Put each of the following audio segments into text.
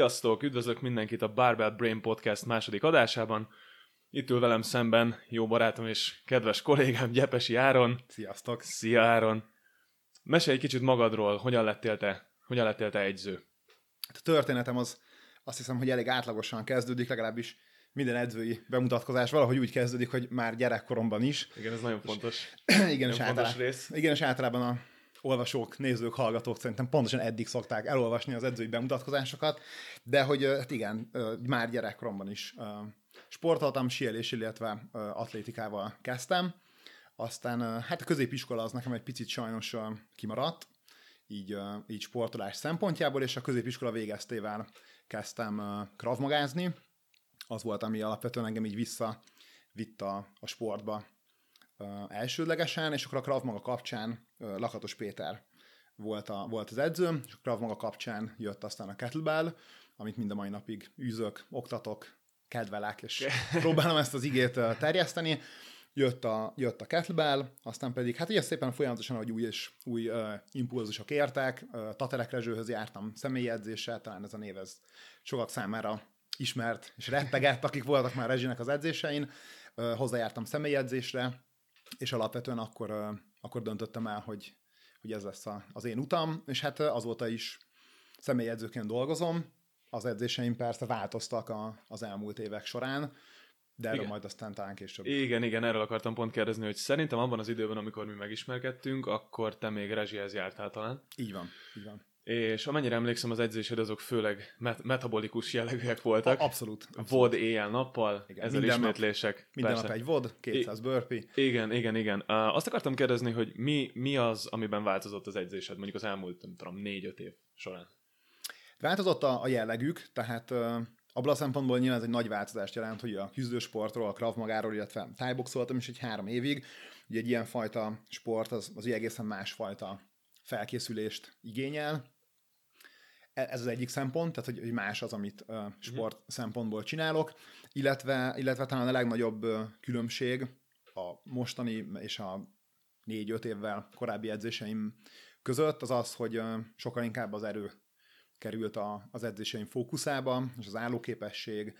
Sziasztok! Üdvözlök mindenkit a Barbell Brain Podcast második adásában. Itt ül velem szemben jó barátom és kedves kollégám Gyepesi Áron. Sziasztok! Szia Áron! Mesélj egy kicsit magadról, hogyan lettél te, hogyan lettél te egyző? Hát a történetem az azt hiszem, hogy elég átlagosan kezdődik, legalábbis minden edzői bemutatkozás valahogy úgy kezdődik, hogy már gyerekkoromban is. Igen, ez nagyon fontos. igen, nagyon és fontos általában, rész. igen, és általában a olvasók, nézők, hallgatók szerintem pontosan eddig szokták elolvasni az edzői bemutatkozásokat, de hogy hát igen, már gyerekkoromban is sportoltam, síelés, illetve atlétikával kezdtem. Aztán hát a középiskola az nekem egy picit sajnos kimaradt, így, így sportolás szempontjából, és a középiskola végeztével kezdtem kravmagázni. Az volt, ami alapvetően engem így visszavitt a, a sportba elsődlegesen, és akkor a Krav Maga kapcsán Lakatos Péter volt, a, volt az edző, és a Krav Maga kapcsán jött aztán a kettlebell, amit mind a mai napig űzök, oktatok, kedvelek, és próbálom ezt az igét terjeszteni. Jött a, jött a kettlebell, aztán pedig, hát ugye szépen folyamatosan, hogy új és új uh, impulzusok értek, uh, Taterek Rezsőhöz jártam személyi edzéssel, talán ez a név ez sokak számára ismert és reppegett, akik voltak már Rezsinek az edzésein, uh, hozzájártam személyi edzésre, és alapvetően akkor, akkor döntöttem el, hogy, hogy ez lesz a, az én utam, és hát azóta is személyedzőként dolgozom, az edzéseim persze változtak a, az elmúlt évek során, de erről igen. majd aztán talán később. Igen, igen, erről akartam pont kérdezni, hogy szerintem abban az időben, amikor mi megismerkedtünk, akkor te még rezsihez jártál talán. Így van, így van. És amennyire emlékszem, az edzésed azok főleg met- metabolikus jellegűek voltak. A, abszolút. abszolút. Vod éjjel-nappal, ezzel minden ismétlések. Nap, minden persze. nap egy vod, 200 I- burpee. Igen, igen, igen. Uh, azt akartam kérdezni, hogy mi, mi az, amiben változott az edzésed, mondjuk az elmúlt, nem tudom, négy-öt év során? Változott a, a jellegük, tehát uh, abban a szempontból nyilván ez egy nagy változást jelent, hogy a küzdősportról, a Krav magáról, illetve tájboxoltam is egy három évig. Ugye egy ilyen fajta sport az, az egészen másfajta felkészülést igényel. Ez az egyik szempont, tehát hogy más az, amit uh, sport mm. szempontból csinálok, illetve, illetve talán a legnagyobb különbség a mostani és a négy-öt évvel korábbi edzéseim között az az, hogy sokkal inkább az erő került a, az edzéseim fókuszába, és az állóképesség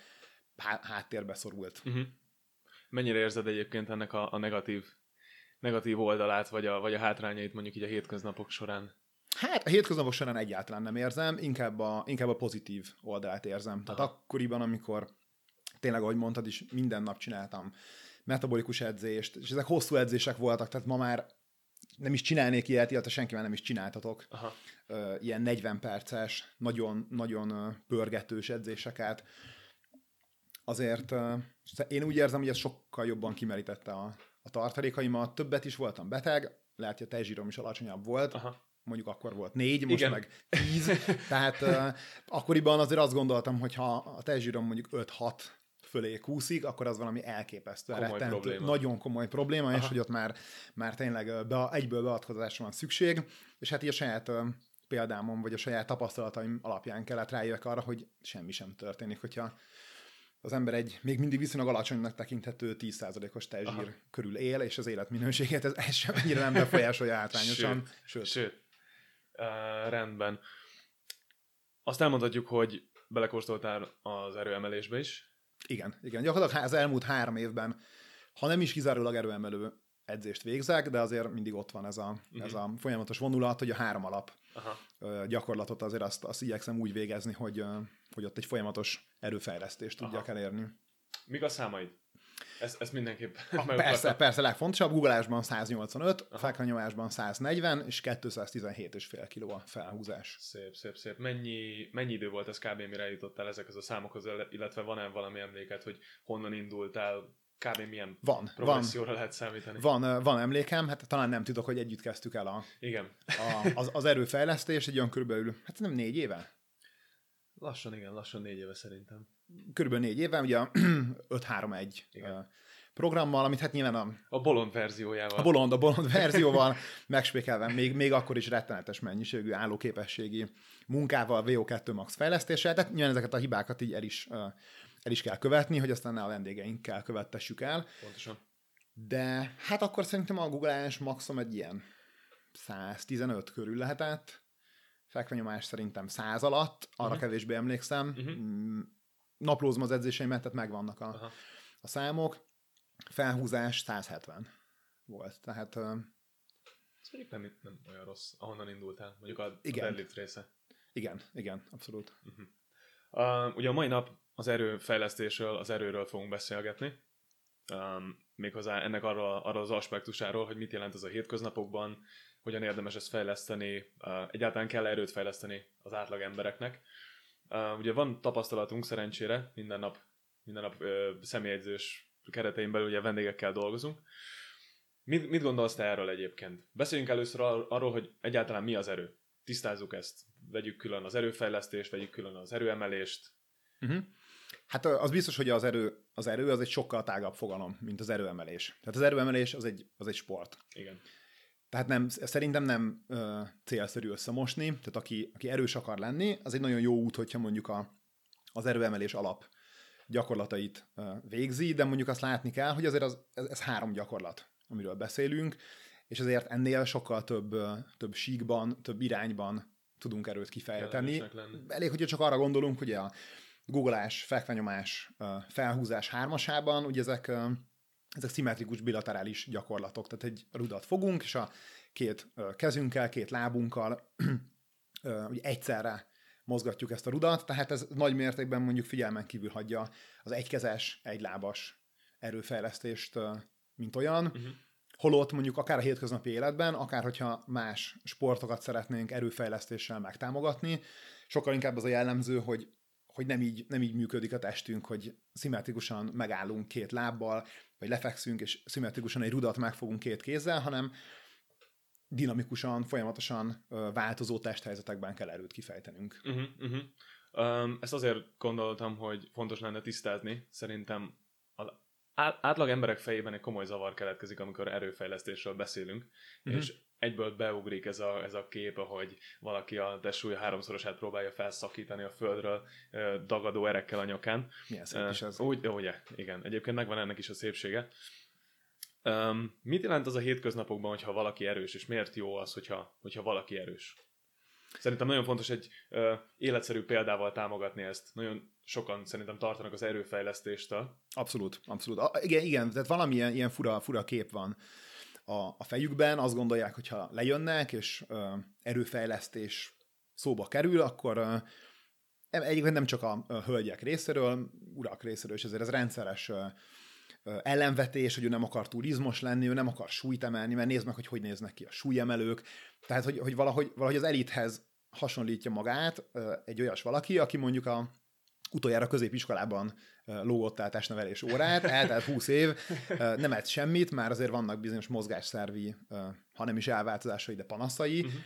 há- háttérbe szorult. Uh-huh. Mennyire érzed egyébként ennek a, a negatív, negatív oldalát, vagy a, vagy a hátrányait mondjuk így a hétköznapok során? Hát a hétköznapok során egyáltalán nem érzem, inkább a, inkább a pozitív oldalát érzem. Tehát Aha. akkoriban, amikor tényleg, ahogy mondtad is, minden nap csináltam metabolikus edzést, és ezek hosszú edzések voltak, tehát ma már nem is csinálnék ilyet, illetve senkivel nem is csináltatok. Aha. Ilyen 40 perces, nagyon, nagyon uh, pörgetős edzéseket. Azért én úgy érzem, hogy ez sokkal jobban kimerítette a, a tartalékaimat. Többet is voltam beteg, lehet, hogy a tejzsírom is alacsonyabb volt. Aha. Mondjuk akkor volt négy, most Igen. meg tíz. Tehát uh, akkoriban azért azt gondoltam, hogy ha a tejzsírom mondjuk 5-6 fölé kúszik, akkor az valami elképesztő, komoly rettentő, probléma. nagyon komoly probléma, Aha. és hogy ott már, már tényleg be, egyből beavatkozásra van szükség, és hát így a saját példámon, vagy a saját tapasztalataim alapján kellett rájövök arra, hogy semmi sem történik, hogyha az ember egy még mindig viszonylag alacsonynak tekinthető 10%-os tejzsír Aha. körül él, és az életminőséget ez, ez sem ennyire nem befolyásolja hátrányosan. Sőt, sőt. sőt. Uh, rendben. Azt elmondhatjuk, hogy belekóstoltál az erőemelésbe is, igen, igen. Gyakorlatilag az elmúlt három évben, ha nem is kizárólag erőemelő edzést végzek, de azért mindig ott van ez a, uh-huh. ez a folyamatos vonulat, hogy a három alap Aha. gyakorlatot azért azt, azt igyekszem úgy végezni, hogy, hogy ott egy folyamatos erőfejlesztést tudjak Aha. elérni. Mik a számaid? Ezt, ezt mindenképp a, Persze, persze, legfontosabb. Googlásban 185, felkanyomásban 140, és 217,5 kg a felhúzás. Szép, szép, szép. Mennyi, mennyi idő volt ez kb. mire eljutottál ezekhez a számokhoz, illetve van-e valami emléket, hogy honnan indultál, kb. milyen van, progresszióra van, lehet számítani? Van, van emlékem, hát talán nem tudok, hogy együtt kezdtük el a, Igen. a, az, az erőfejlesztés egy olyan körülbelül, hát nem négy éve? Lassan, igen, lassan négy éve szerintem körülbelül négy éve, ugye a 5-3-1 programmal, amit hát nyilván a... A bolond verziójával. A bolond, a bolond verzióval megspékelve, még, még akkor is rettenetes mennyiségű állóképességi munkával, VO2 Max fejlesztéssel, tehát nyilván ezeket a hibákat így el is, el is kell követni, hogy aztán ne a vendégeinkkel követtessük el. Pontosan. De hát akkor szerintem a Google-es maximum egy ilyen 115 körül lehetett, fekvenyomás szerintem 100 alatt, arra Mhm. kevésbé emlékszem. Mhm. Naplózom az edzéseimet, tehát megvannak a, Aha. a számok. Felhúzás 170 volt, tehát Ez mondjuk nem, nem olyan rossz, ahonnan indultál, mondjuk a, a Igen. deadlift része. igen, igen, abszolút. Uh, ugye a mai nap az erőfejlesztésről, az erőről fogunk beszélgetni. Um, méghozzá ennek arra, arra az aspektusáról, hogy mit jelent ez a hétköznapokban, hogyan érdemes ezt fejleszteni, uh, egyáltalán kell erőt fejleszteni az átlag embereknek. Uh, ugye van tapasztalatunk szerencsére, minden nap, minden nap uh, személyegyzős keretein belül ugye vendégekkel dolgozunk. Mit, mit gondolsz te erről egyébként? Beszéljünk először ar- arról, hogy egyáltalán mi az erő. Tisztázzuk ezt. Vegyük külön az erőfejlesztést, vegyük külön az erőemelést. Uh-huh. Hát ö, az biztos, hogy az erő, az erő az egy sokkal tágabb fogalom, mint az erőemelés. Tehát az erőemelés az egy, az egy sport. Igen. Tehát nem, szerintem nem ö, célszerű összemosni, tehát aki, aki erős akar lenni, az egy nagyon jó út, hogyha mondjuk a, az erőemelés alap gyakorlatait ö, végzi, de mondjuk azt látni kell, hogy azért az, ez, ez három gyakorlat, amiről beszélünk, és ezért ennél sokkal több, ö, több síkban, több irányban tudunk erőt kifejteni. Elég, hogyha csak arra gondolunk, ugye a googolás, fekvenyomás, felhúzás hármasában, ugye ezek, ezek szimmetrikus bilaterális gyakorlatok, tehát egy rudat fogunk, és a két kezünkkel, két lábunkkal ugye egyszerre mozgatjuk ezt a rudat, tehát ez nagy mértékben mondjuk figyelmen kívül hagyja az egykezes, egylábas erőfejlesztést, mint olyan. Uh-huh. Holott mondjuk akár a hétköznapi életben, akár hogyha más sportokat szeretnénk erőfejlesztéssel megtámogatni, sokkal inkább az a jellemző, hogy, hogy nem, így, nem így működik a testünk, hogy szimmetrikusan megállunk két lábbal, vagy lefekszünk, és szimmetrikusan egy rudat megfogunk két kézzel, hanem dinamikusan, folyamatosan változó testhelyzetekben kell erőt kifejtenünk. Uh-huh, uh-huh. Um, ezt azért gondoltam, hogy fontos lenne tisztázni. Szerintem á- átlag emberek fejében egy komoly zavar keletkezik, amikor erőfejlesztésről beszélünk, uh-huh. és egyből beugrik ez a, ez a kép, ahogy valaki a testsúlya háromszorosát próbálja felszakítani a földről dagadó erekkel a nyakán. Milyen szép is. Uh, úgy, ugye, igen. Egyébként megvan ennek is a szépsége. Um, mit jelent az a hétköznapokban, hogyha valaki erős, és miért jó az, hogyha, hogyha valaki erős? Szerintem nagyon fontos egy ö, életszerű példával támogatni ezt. Nagyon sokan szerintem tartanak az erőfejlesztéstől. Abszolút, abszolút. A, igen, igen, tehát valamilyen ilyen fura, fura kép van a, a fejükben, azt gondolják, hogy ha lejönnek, és ö, erőfejlesztés szóba kerül, akkor ö, egyébként nem csak a, hölgyek részéről, urak részéről, és ezért ez rendszeres ö, ellenvetés, hogy ő nem akar túl izmos lenni, ő nem akar súlyt emelni, mert nézd meg, hogy hogy néznek ki a súlyemelők. Tehát, hogy, hogy valahogy, valahogy az elithez hasonlítja magát egy olyas valaki, aki mondjuk a utoljára középiskolában lógott át testnevelés órát, eltelt 20 év, nem ett semmit, már azért vannak bizonyos mozgásszervi, ha nem is elváltozásai, de panaszai, uh-huh.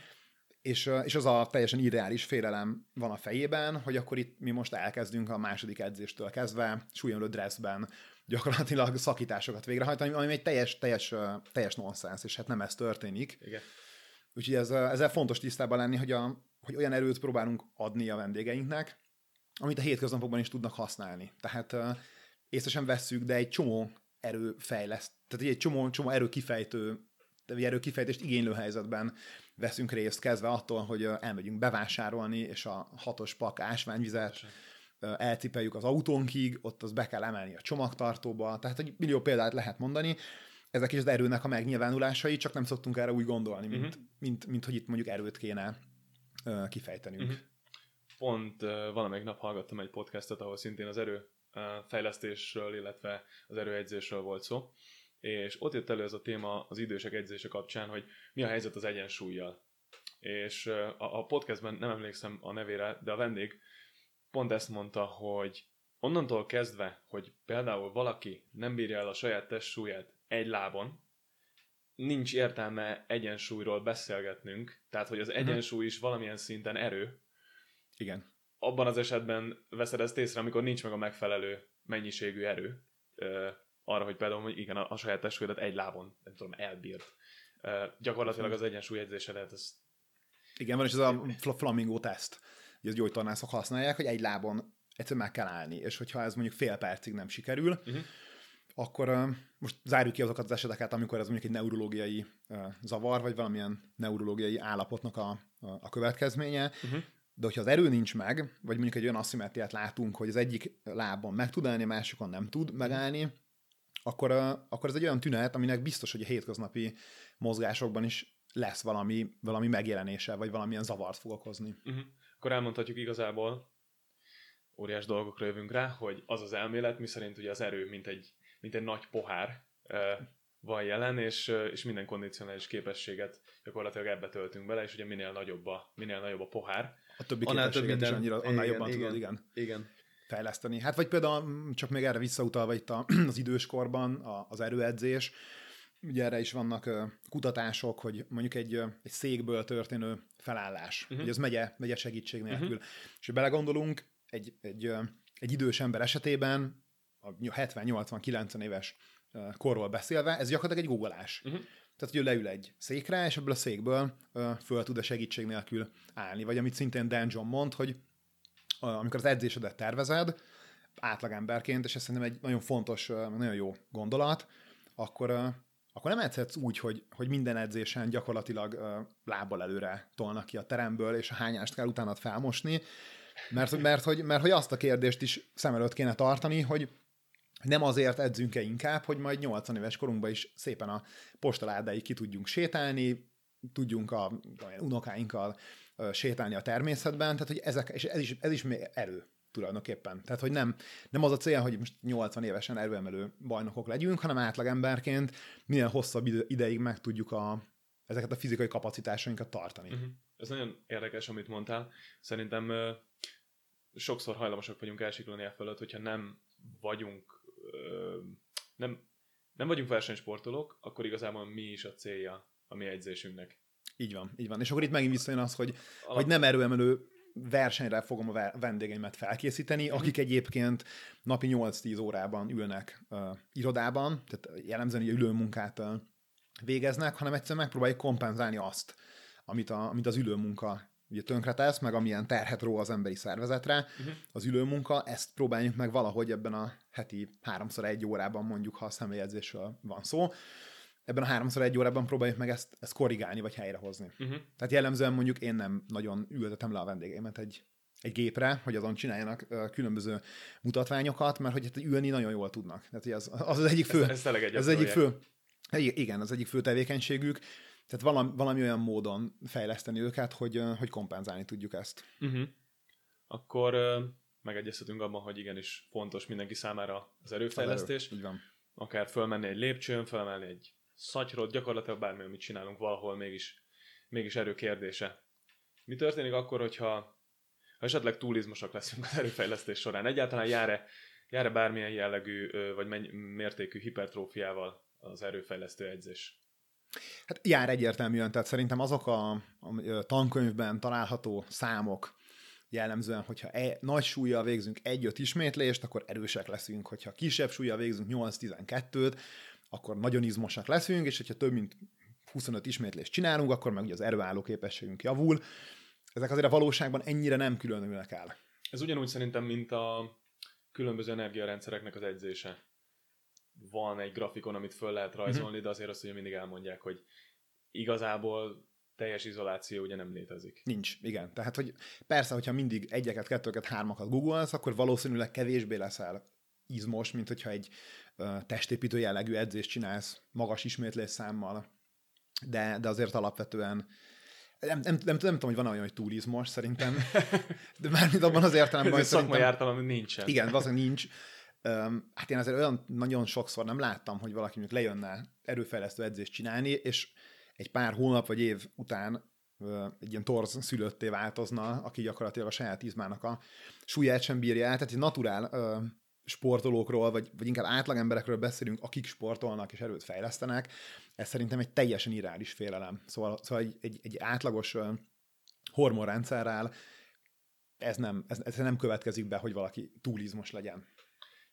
és, és az a teljesen ideális félelem van a fejében, hogy akkor itt mi most elkezdünk a második edzéstől kezdve, súlyomlő dresszben gyakorlatilag szakításokat végrehajtani, ami egy teljes, teljes, teljes nonsens, és hát nem ez történik. Igen. Úgyhogy ez, ezzel fontos tisztában lenni, hogy, a, hogy olyan erőt próbálunk adni a vendégeinknek, amit a hétköznapokban is tudnak használni. Tehát uh, észre sem vesszük, de egy csomó erőfejleszt, tehát egy csomó, csomó erőkifejtő, vagy erőkifejtést igénylő helyzetben veszünk részt, kezdve attól, hogy elmegyünk bevásárolni, és a hatos pak ásványvizet elcipeljük az autónkig, ott az be kell emelni a csomagtartóba, tehát egy millió példát lehet mondani, ezek is az erőnek a megnyilvánulásai, csak nem szoktunk erre úgy gondolni, mint, Mhm. uh-huh. mint, mint hogy itt mondjuk erőt kéne ö, kifejtenünk. Uh-huh. Pont valamelyik nap hallgattam egy podcastot, ahol szintén az erő uh, fejlesztésről, illetve az erőegyzésről volt szó, és ott jött elő ez a téma az idősek edzése kapcsán, hogy mi a helyzet az egyensúlyjal. És a, a podcastben nem emlékszem a nevére, de a vendég pont ezt mondta, hogy onnantól kezdve, hogy például valaki nem bírja el a saját testsúlyát egy lábon, nincs értelme egyensúlyról beszélgetnünk, tehát hogy az egyensúly is valamilyen szinten erő, Igen. abban az esetben veszed ezt észre, amikor nincs meg a megfelelő mennyiségű erő ö, arra, hogy például, hogy igen, a, a saját testsúlyodat egy lábon, nem tudom, elbírt. Ö, gyakorlatilag az egyensúly edzése lehet ez. Igen, van is ez a fl- flamingo teszt, hogy ezt gyógytornászok használják, hogy egy lábon egyszer meg kell állni, és hogyha ez mondjuk fél percig nem sikerül, Mhm. akkor uh, most zárjuk ki azokat az eseteket, amikor ez mondjuk egy neurológiai uh, zavar, vagy valamilyen neurológiai állapotnak a, a, a következménye, uh-huh. De hogyha az erő nincs meg, vagy mondjuk egy olyan aszimetriát látunk, hogy az egyik lábon meg tud állni, a másikon nem tud megállni, akkor, akkor ez egy olyan tünet, aminek biztos, hogy a hétköznapi mozgásokban is lesz valami, valami megjelenése, vagy valamilyen zavart fog okozni. Uh-huh. Akkor elmondhatjuk igazából, óriás dolgokra jövünk rá, hogy az az elmélet, miszerint ugye az erő, mint egy, mint egy nagy pohár van jelen, és, és minden kondicionális képességet gyakorlatilag ebbe töltünk bele, és ugye minél nagyobb a, minél nagyobb a pohár. A többi annál több minden, is annyira, annál igen, jobban igen, tudod, igen. igen. fejleszteni. Hát vagy például csak még erre visszautalva itt az időskorban az erőedzés, ugye erre is vannak kutatások, hogy mondjuk egy, egy székből történő felállás, uh-huh. hogy ez megye, megye segítség nélkül. Uh-huh. És hogy belegondolunk, egy, egy, egy idős ember esetében, a 70-80-90 éves korról beszélve, ez gyakorlatilag egy googolás. Uh-huh. Tehát, hogy ő leül egy székre, és ebből a székből föl tud a segítség nélkül állni. Vagy amit szintén Dan John mond, hogy amikor az edzésedet tervezed, átlagemberként, és ez szerintem egy nagyon fontos, nagyon jó gondolat, akkor, akkor nem edzhetsz úgy, hogy, hogy minden edzésen gyakorlatilag lábbal előre tolnak ki a teremből, és a hányást kell utána felmosni, mert, mert, hogy, mert hogy azt a kérdést is szem előtt kéne tartani, hogy nem azért edzünk-e inkább, hogy majd 80 éves korunkban is szépen a postaládáig ki tudjunk sétálni, tudjunk a, a unokáinkkal sétálni a természetben, tehát hogy ezek, és ez is, ez is erő tulajdonképpen. Tehát, hogy nem, nem az a cél, hogy most 80 évesen erőemelő bajnokok legyünk, hanem átlagemberként minél hosszabb ideig meg tudjuk a, ezeket a fizikai kapacitásainkat tartani. Uh-huh. Ez nagyon érdekes, amit mondtál. Szerintem uh, sokszor hajlamosak vagyunk elsiklani e fölött, hogyha nem vagyunk nem, nem vagyunk versenysportolók, akkor igazából mi is a célja a mi edzésünknek. Így van, így van. És akkor itt megint visszajön az, hogy, Alap... hogy nem erőemelő versenyre fogom a vendégeimet felkészíteni, akik egyébként napi 8-10 órában ülnek uh, irodában, tehát jellemzően ülőmunkát uh, végeznek, hanem egyszerűen megpróbáljuk kompenzálni azt, amit, a, amit az ülőmunka ugye tönkretesz, meg amilyen terhet ró az emberi szervezetre, uh-huh. az ülőmunka, ezt próbáljuk meg valahogy ebben a heti háromszor egy órában mondjuk, ha a személyedzésről van szó, ebben a háromszor egy órában próbáljuk meg ezt, ezt korrigálni, vagy helyrehozni. Uh-huh. Tehát jellemzően mondjuk én nem nagyon ültetem le a vendégeimet egy, egy gépre, hogy azon csináljanak uh, különböző mutatványokat, mert hogy hát ülni nagyon jól tudnak. Tehát az, az, az egyik fő, ez, ez, ez egyik fő, igen, az egyik fő tevékenységük, tehát valami, valami olyan módon fejleszteni őket, hogy, hogy kompenzálni tudjuk ezt. Uh-huh. Akkor megegyezhetünk abban, hogy igenis fontos mindenki számára az erőfejlesztés. Az erő, így van. Akár fölmenni egy lépcsőn, fölmenni egy szatyrot, gyakorlatilag bármi, amit csinálunk valahol, mégis, mégis erő kérdése. Mi történik akkor, hogyha ha esetleg túlizmosak leszünk az erőfejlesztés során? Egyáltalán jár-e, jár-e bármilyen jellegű vagy mértékű hipertrófiával az erőfejlesztő edzés? Hát jár egyértelműen, tehát szerintem azok a, a tankönyvben található számok, jellemzően, hogyha e, nagy súlyjal végzünk egy-öt ismétlést, akkor erősek leszünk, hogyha kisebb súlyjal végzünk 8-12-t, akkor nagyon izmosak leszünk, és hogyha több mint 25 ismétlést csinálunk, akkor meg ugye az erőálló képességünk javul. Ezek azért a valóságban ennyire nem különülnek el. Ez ugyanúgy szerintem, mint a különböző energiarendszereknek az edzése van egy grafikon, amit föl lehet rajzolni, mm-hmm. de azért azt ugye mindig elmondják, hogy igazából teljes izoláció ugye nem létezik. Nincs, igen. Tehát, hogy persze, hogyha mindig egyeket, kettőket, hármakat googolsz, akkor valószínűleg kevésbé leszel izmos, mint hogyha egy uh, testépítő jellegű edzést csinálsz magas ismétlés számmal. De, de azért alapvetően nem, nem, nem, nem, tudom, hogy van olyan, hogy túlizmos, szerintem. De mármint abban az értelemben, hogy szakmai ártalom nincsen. Igen, valószínűleg nincs hát én azért olyan nagyon sokszor nem láttam, hogy valaki mondjuk lejönne erőfejlesztő edzést csinálni, és egy pár hónap vagy év után egy ilyen torz szülötté változna, aki gyakorlatilag a saját izmának a súlyát sem bírja el. Tehát egy naturál sportolókról, vagy, vagy inkább átlagemberekről beszélünk, akik sportolnak és erőt fejlesztenek, ez szerintem egy teljesen irreális félelem. Szóval, szóval egy, egy, egy átlagos hormonrendszerrel ez nem, ez, ez nem következik be, hogy valaki túlizmos legyen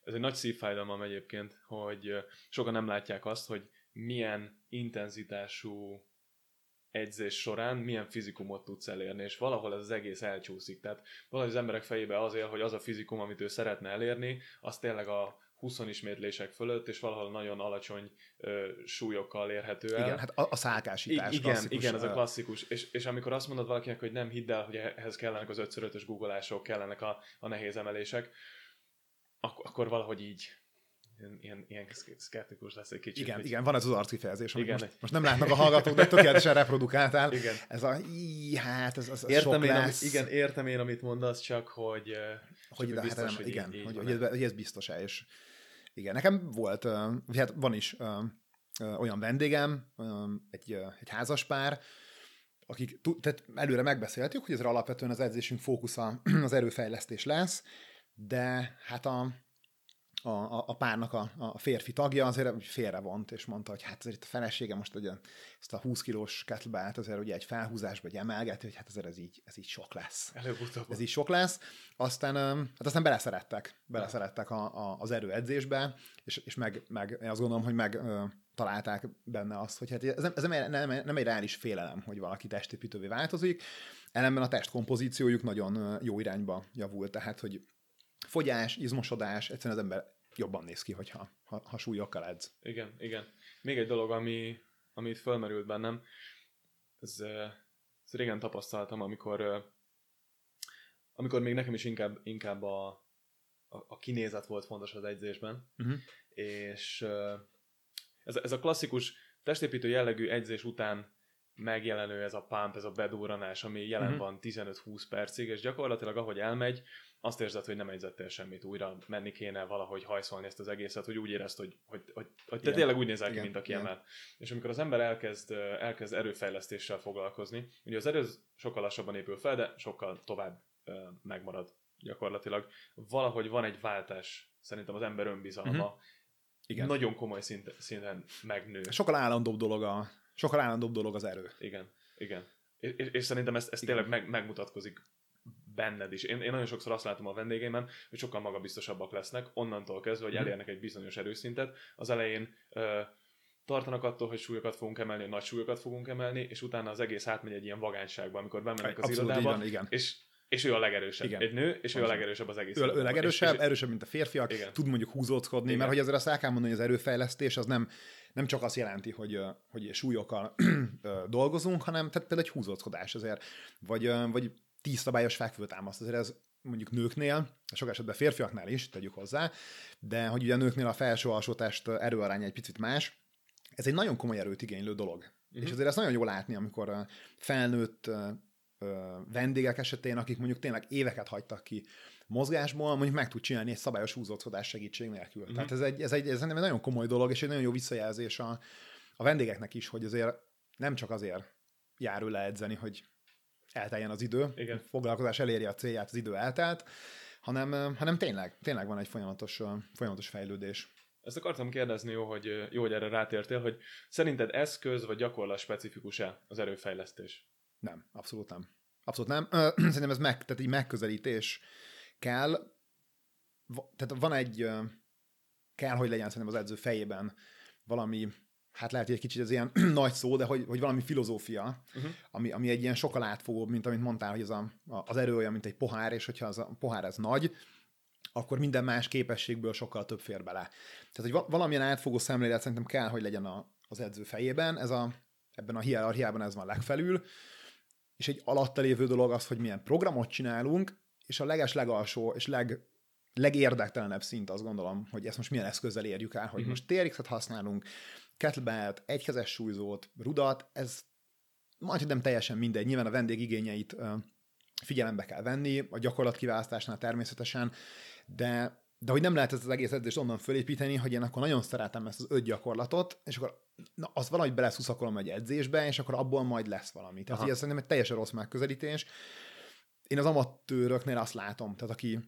ez egy nagy szívfájdalmam egyébként, hogy sokan nem látják azt, hogy milyen intenzitású edzés során milyen fizikumot tudsz elérni, és valahol ez az egész elcsúszik. Tehát valahogy az emberek fejébe az él, hogy az a fizikum, amit ő szeretne elérni, az tényleg a 20 ismétlések fölött, és valahol nagyon alacsony ö, súlyokkal érhető el. Igen, hát a, a szálkásítás I- igen, igen, ez a klasszikus. És, és amikor azt mondod valakinek, hogy nem hidd el, hogy ehhez kellenek az 5 googolások, kellenek a, a nehéz emelések, ak- akkor valahogy így ilyen, ilyen, ilyen szkeptikus lesz egy kicsit. Igen, hogy... igen, van ez az arckifejezés, amit Igen. most, most nem látnak a hallgatók, de tökéletesen reprodukáltál. Igen. Ez a, í, hát ez, ez Értem sok én, lesz. amit, igen, értem én, amit mondasz, csak hogy, hogy, csak de, biztos, hát nem, igen, így, így hogy, hogy, ez, hogy ez biztos-e, és igen, nekem volt, vagy hát van is ö, ö, olyan vendégem, ö, egy, ö, egy házaspár, akik tu- tehát előre megbeszéltük, hogy ez alapvetően az edzésünk fókusza az erőfejlesztés lesz, de hát a, a, a, párnak a, a férfi tagja azért félrevont, és mondta, hogy hát azért a felesége most ugye ezt a 20 kilós kettlebellt azért ugye egy felhúzásba egy emelgeti, hogy hát azért ez így, ez így sok lesz Előbb-utóbb. ez így sok lesz. Aztán, hát aztán beleszerettek, beleszerettek a, a, az erőedzésbe, és, és meg, meg én azt gondolom, hogy meg találták benne azt, hogy hát ez, nem, ez nem, nem, nem egy reális félelem, hogy valaki testépítővé változik, ellenben a testkompozíciójuk nagyon jó irányba javult, tehát hogy fogyás, izmosodás, egyszerűen az ember jobban néz ki, hogyha ha, ha súlyokkal edz. Igen, igen. Még egy dolog, ami, ami itt fölmerült bennem, ez, ezt régen tapasztaltam, amikor amikor még nekem is inkább, inkább a, a, a kinézet volt fontos az egyzésben, Uh-huh. és eh, ez, ez a klasszikus testépítő jellegű egyzés után megjelenő ez a pump, ez a bedúranás, ami jelen Mhm. van 15-20 percig, és gyakorlatilag ahogy elmegy, azt érzed, hogy nem edzettél semmit, újra menni kéne valahogy hajszolni ezt az egészet, hogy úgy érezd, hogy, hogy, hogy, hogy te Igen. tényleg úgy nézel ki, Igen, mint aki igen. emel. És amikor az ember elkezd, elkezd erőfejlesztéssel foglalkozni, ugye az erő sokkal lassabban épül fel, de sokkal tovább megmarad gyakorlatilag. Valahogy van egy váltás, szerintem az ember önbizalma Mhm. Igen. nagyon komoly szint, szinten megnő. Sokkal állandóbb dolog a, sokkal állandóbb dolog az erő. Igen, igen. És, és, szerintem ez, ez tényleg meg, megmutatkozik benned is. Én, én nagyon sokszor azt látom a vendégeimen, hogy sokkal magabiztosabbak lesznek, onnantól kezdve, hogy Mhm. elérnek egy bizonyos erőszintet. Az elején ö, tartanak attól, hogy súlyokat fogunk emelni, nagy súlyokat fogunk emelni, és utána az egész átmegy egy ilyen vagányságba, amikor bemennek az Abszolút irodába, van, igen. és, és ő a legerősebb. Igen. Egy nő, és ő a legerősebb az egész ő, ő legerősebb, És, erősebb, mint a férfiak, Igen. tud mondjuk húzóckodni, Igen. mert hogy azért azt el kell mondani, hogy az erőfejlesztés az nem, nem csak azt jelenti, hogy, hogy súlyokkal dolgozunk, hanem tehát például egy húzóckodás azért, vagy, vagy tíz szabályos fekvőtámaszt, azért ez mondjuk nőknél, sok esetben férfiaknál is, tegyük hozzá, de hogy ugye a nőknél a felső-alsó test erőaránya egy picit más, ez egy nagyon komoly erőt igénylő dolog. Mhm. És azért ezt nagyon jó látni, amikor ö, felnőtt vendégek esetén, akik mondjuk tényleg éveket hagytak ki mozgásból, mondjuk meg tud csinálni egy szabályos húzódás segítség nélkül. Mhm. Uh-huh. Tehát ez egy, ez, egy, ez egy nagyon komoly dolog, és egy nagyon jó visszajelzés a, a vendégeknek is, hogy azért nem csak azért jár ő leedzeni, hogy elteljen az idő, Igen. a foglalkozás eléri a célját, az idő eltelt, hanem, hanem tényleg, tényleg van egy folyamatos, folyamatos fejlődés. Ezt akartam kérdezni, jó hogy, jó, hogy erre rátértél, hogy szerinted eszköz vagy gyakorlat specifikus-e az erőfejlesztés? Nem, abszolút nem. Abszolút nem. Szerintem ez meg, tehát így megközelítés kell. Tehát van egy, kell, hogy legyen szerintem az edző fejében valami, hát lehet, hogy egy kicsit ez ilyen nagy szó, de hogy, hogy valami filozófia, Uh-huh. ami, ami egy ilyen sokkal átfogóbb, mint amit mondtál, hogy az, a, az erő olyan, mint egy pohár, és hogyha az a pohár ez nagy, akkor minden más képességből sokkal több fér bele. Tehát, hogy va- valamilyen átfogó szemlélet szerintem kell, hogy legyen a, az edző fejében, ez a, ebben a hierarchiában ez van legfelül, és egy alatta lévő dolog az, hogy milyen programot csinálunk, és a leges legalsó és leg, legérdektelenebb szint azt gondolom, hogy ezt most milyen eszközzel érjük el, hogy Mhm. most TRX-et használunk, kettlebellt, egykezes súlyzót, rudat, ez majd nem teljesen mindegy. Nyilván a vendég igényeit figyelembe kell venni, a gyakorlatkiválasztásnál természetesen, de, de hogy nem lehet ezt az egész edzést onnan fölépíteni, hogy én akkor nagyon szeretem ezt az öt gyakorlatot, és akkor na, azt valahogy beleszuszakolom egy edzésbe, és akkor abból majd lesz valami. Tehát Aha. hogy ez szerintem egy teljesen rossz megközelítés. Én az amatőröknél azt látom, tehát aki,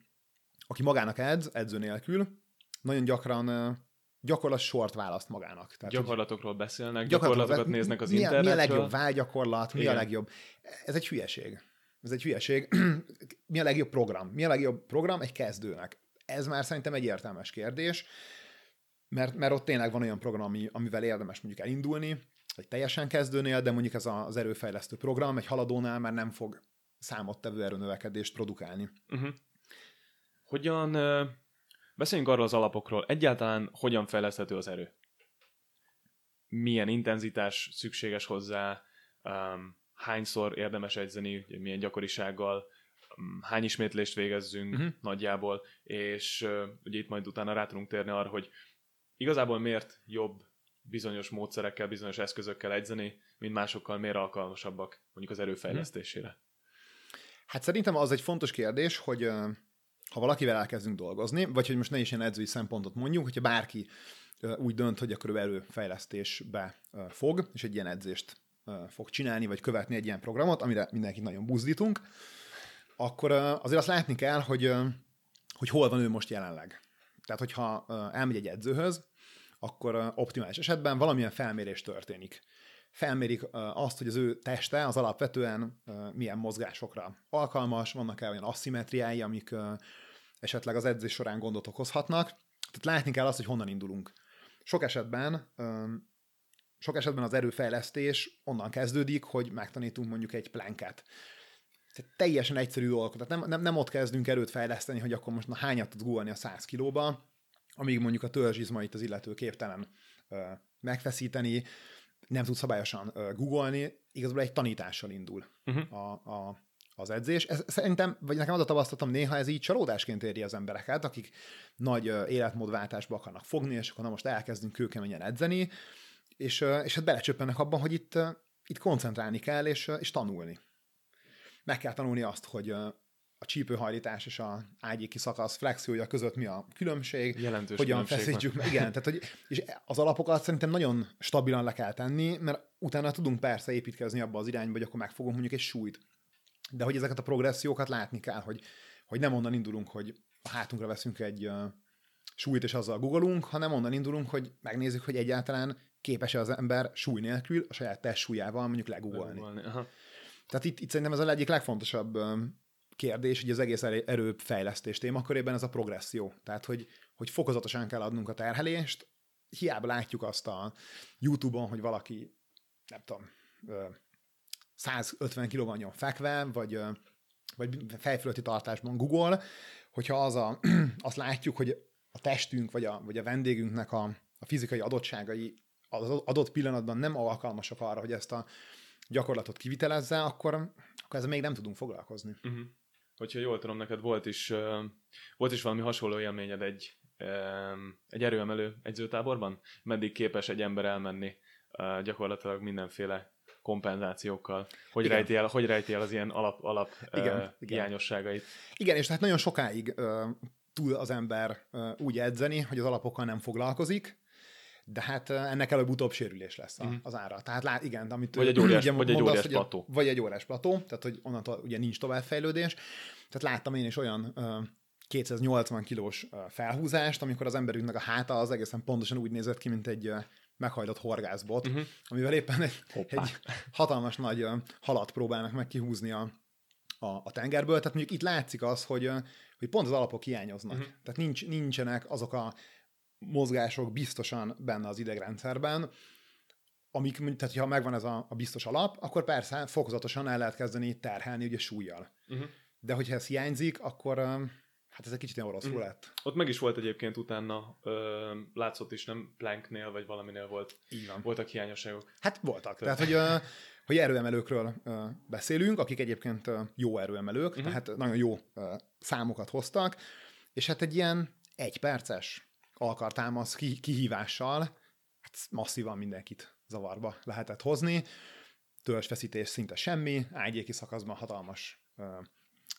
aki magának edz, edző nélkül, nagyon gyakran gyakorlat sort választ magának. Tehát, Gyakorlatokról beszélnek, gyakorlatokat néznek az mi, a- Mi a internetről. legjobb vágyakorlat, mi a Igen. legjobb? Ez egy hülyeség. Ez egy hülyeség. mi a legjobb program? Mi a legjobb program egy kezdőnek? Ez már szerintem egy értelmes kérdés, mert, mert ott tényleg van olyan program, ami, amivel érdemes mondjuk elindulni, egy teljesen kezdőnél, de mondjuk ez a- az erőfejlesztő program egy haladónál már nem fog számottevő erőnövekedést produkálni. Uh-huh. Hogyan, Beszéljünk arról az alapokról, egyáltalán hogyan fejleszthető az erő? Milyen intenzitás szükséges hozzá, um, hányszor érdemes edzeni, milyen gyakorisággal, um, hány ismétlést végezzünk uh-huh. nagyjából, és uh, ugye itt majd utána rá tudunk térni arra, hogy igazából miért jobb bizonyos módszerekkel, bizonyos eszközökkel edzeni, mint másokkal miért alkalmasabbak mondjuk az erőfejlesztésére. Hát szerintem az egy fontos kérdés, hogy ha valakivel elkezdünk dolgozni, vagy hogy most ne is ilyen edzői szempontot mondjuk, hogyha bárki úgy dönt, hogy akkor ő erőfejlesztésbe fog, és egy ilyen edzést fog csinálni, vagy követni egy ilyen programot, amire mindenkit nagyon buzdítunk, akkor azért azt látni kell, hogy, hogy hol van ő most jelenleg. Tehát, hogyha elmegy egy edzőhöz, akkor optimális esetben valamilyen felmérés történik. Felmérik azt, hogy az ő teste az alapvetően milyen mozgásokra alkalmas, vannak-e olyan aszimetriái, amik esetleg az edzés során gondot okozhatnak. Tehát látni kell azt, hogy honnan indulunk. Sok esetben sok esetben az erőfejlesztés onnan kezdődik, hogy megtanítunk mondjuk egy plánket. Tehát teljesen egyszerű dolgokat. Tehát nem, nem, nem ott kezdünk erőt fejleszteni, hogy akkor most na hányat tudsz gúlni a 100 kilóba, amíg mondjuk a törzsizmait az illető képtelen megfeszíteni, nem tud szabályosan googolni, igazából egy tanítással indul uh-huh. a, a, az edzés. Ez, szerintem, vagy nekem az a tapasztalatom, néha ez így csalódásként éri az embereket, akik nagy életmódváltásba akarnak fogni, és akkor na most elkezdünk kőkeményen edzeni, és, és hát belecsöppennek abban, hogy itt, itt koncentrálni kell, és, és tanulni. Meg kell tanulni azt, hogy a csípőhajlítás és a ágyéki szakasz flexiója között mi a különbség, Jelentős hogyan feszítjük meg. Igen, tehát hogy, és az alapokat szerintem nagyon stabilan le kell tenni, mert utána tudunk persze építkezni abba az irányba, hogy akkor megfogunk mondjuk egy súlyt. De hogy ezeket a progressziókat látni kell, hogy, hogy nem onnan indulunk, hogy a hátunkra veszünk egy uh, súlyt, és azzal googolunk, hanem onnan indulunk, hogy megnézzük, hogy egyáltalán képes-e az ember súly nélkül a saját test súlyával mondjuk legugolni. Tehát itt, itt szerintem ez a egyik legfontosabb kérdés, hogy az egész erőfejlesztés témakörében ez a progresszió. Tehát, hogy, hogy fokozatosan kell adnunk a terhelést, hiába látjuk azt a YouTube-on, hogy valaki, nem tudom, 150 kg van fekve, vagy, vagy fejfölötti tartásban Google, hogyha az a, azt látjuk, hogy a testünk, vagy a, vagy a vendégünknek a, a fizikai adottságai az adott pillanatban nem alkalmasak arra, hogy ezt a gyakorlatot kivitelezze, akkor, akkor ezzel még nem tudunk foglalkozni. Uh-huh hogyha jól tudom, neked volt is, volt is valami hasonló élményed egy, egy erőemelő egyzőtáborban? Meddig képes egy ember elmenni gyakorlatilag mindenféle kompenzációkkal? Hogy igen. rejti, el, hogy rejti el az ilyen alap, alap igen, uh, igen. hiányosságait? Igen, és tehát nagyon sokáig uh, tud az ember uh, úgy edzeni, hogy az alapokkal nem foglalkozik, de hát ennek előbb-utóbb sérülés lesz uh-huh. az ára. Tehát lát, igen, amit vagy egy óriás, ugye vagy egy mondasz, óriás plató. Vagy egy óriás plató, tehát hogy onnantól ugye nincs továbbfejlődés. Tehát láttam én is olyan uh, 280 kilós uh, felhúzást, amikor az emberünknek a háta az egészen pontosan úgy nézett ki, mint egy uh, meghajlott horgászbot, uh-huh. amivel éppen egy, egy hatalmas nagy uh, halat próbálnak meg kihúzni a, a, a tengerből. Tehát mondjuk itt látszik az, hogy, hogy pont az alapok hiányoznak. Uh-huh. Tehát nincs, nincsenek azok a mozgások biztosan benne az idegrendszerben, amik, tehát ha megvan ez a, a biztos alap, akkor persze fokozatosan el lehet kezdeni terhelni ugye súlyjal. Uh-huh. De hogyha ez hiányzik, akkor hát ez egy kicsit orosz uh-huh. lett. Ott meg is volt egyébként utána, ö, látszott is, nem Planknél vagy valaminél volt. Így van. Voltak hiányosságok. Hát voltak. Tehát, hogy, ö, hogy erőemelőkről ö, beszélünk, akik egyébként ö, jó erőemelők, uh-huh. tehát nagyon jó ö, számokat hoztak, és hát egy ilyen egyperces alkartámasz kihívással hát masszívan mindenkit zavarba lehetett hozni. Törzsfeszítés szinte semmi, ágyéki szakaszban hatalmas ö,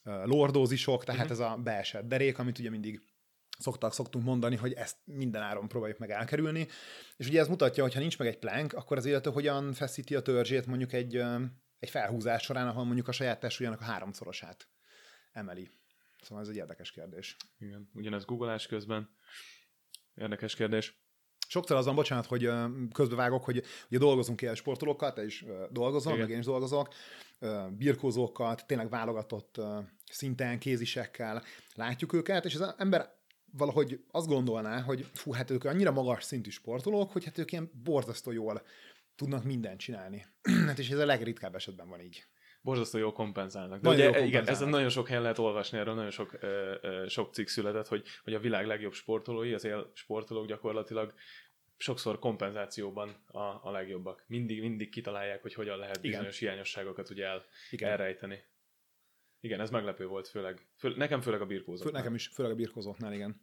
ö, lordózisok, tehát uh-huh. ez a beesett derék, amit ugye mindig szoktak, szoktunk mondani, hogy ezt minden áron próbáljuk meg elkerülni. És ugye ez mutatja, hogy ha nincs meg egy plank, akkor az illető hogyan feszíti a törzsét mondjuk egy, egy felhúzás során, ahol mondjuk a saját testsúlyának a háromszorosát emeli. Szóval ez egy érdekes kérdés. Igen, ugyanez googleás közben Érdekes kérdés. Sokszor azon, bocsánat, hogy közbevágok, hogy ugye dolgozunk ilyen sportolókkal, te is dolgozol, Igen. meg én is dolgozok, birkózókkal, tényleg válogatott szinten, kézisekkel látjuk őket, és az ember valahogy azt gondolná, hogy fú, hát ők annyira magas szintű sportolók, hogy hát ők ilyen borzasztó jól tudnak mindent csinálni. hát és ez a legritkább esetben van így. Borzasztó jól kompenzálnak. De Nagyon ugye, jól igen, kompenzálnak. ezen nagyon sok helyen lehet olvasni, erről nagyon sok, ö, ö, sok cikk született, hogy, hogy a világ legjobb sportolói, az él sportolók gyakorlatilag sokszor kompenzációban a, a legjobbak. Mindig, mindig kitalálják, hogy hogyan lehet Igen. bizonyos hiányosságokat ugye el, Igen. elrejteni. Igen, ez meglepő volt, főleg, fő, nekem főleg a birkózók. Fő, nekem is, főleg a birkozóknál, igen.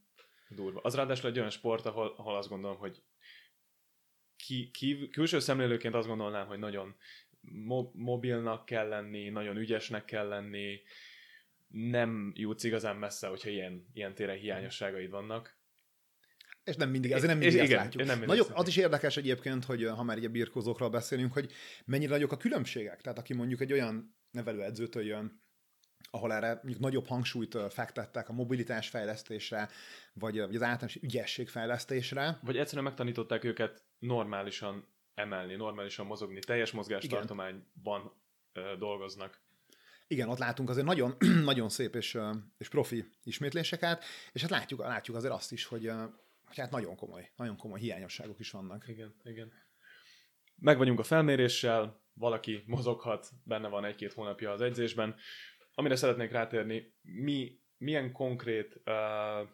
Durva. Az ráadásul egy olyan sport, ahol, ahol azt gondolom, hogy ki, ki, külső szemlélőként azt gondolnám, hogy nagyon mo- mobilnak kell lenni, nagyon ügyesnek kell lenni, nem jutsz igazán messze, hogyha ilyen, ilyen téren hiányosságaid vannak. És nem mindig, azért nem És mindig ezt igen, látjuk. nem mindig Nagyobb, az is érdekes egyébként, hogy ha már a birkózókról beszélünk, hogy mennyire nagyok a különbségek. Tehát aki mondjuk egy olyan nevelőedzőtől jön, ahol erre mondjuk nagyobb hangsúlyt fektettek a mobilitás fejlesztésre, vagy az általános ügyesség fejlesztésre. Vagy egyszerűen megtanították őket normálisan emelni, normálisan mozogni, teljes mozgástartományban ö, dolgoznak. Igen, ott látunk azért nagyon, nagyon szép és, és profi ismétléseket, és hát látjuk, látjuk azért azt is, hogy, hogy hát nagyon komoly, nagyon komoly hiányosságok is vannak. Igen, igen. Meg vagyunk a felméréssel, valaki mozoghat, benne van egy-két hónapja az edzésben. Amire szeretnék rátérni, mi, milyen konkrét uh,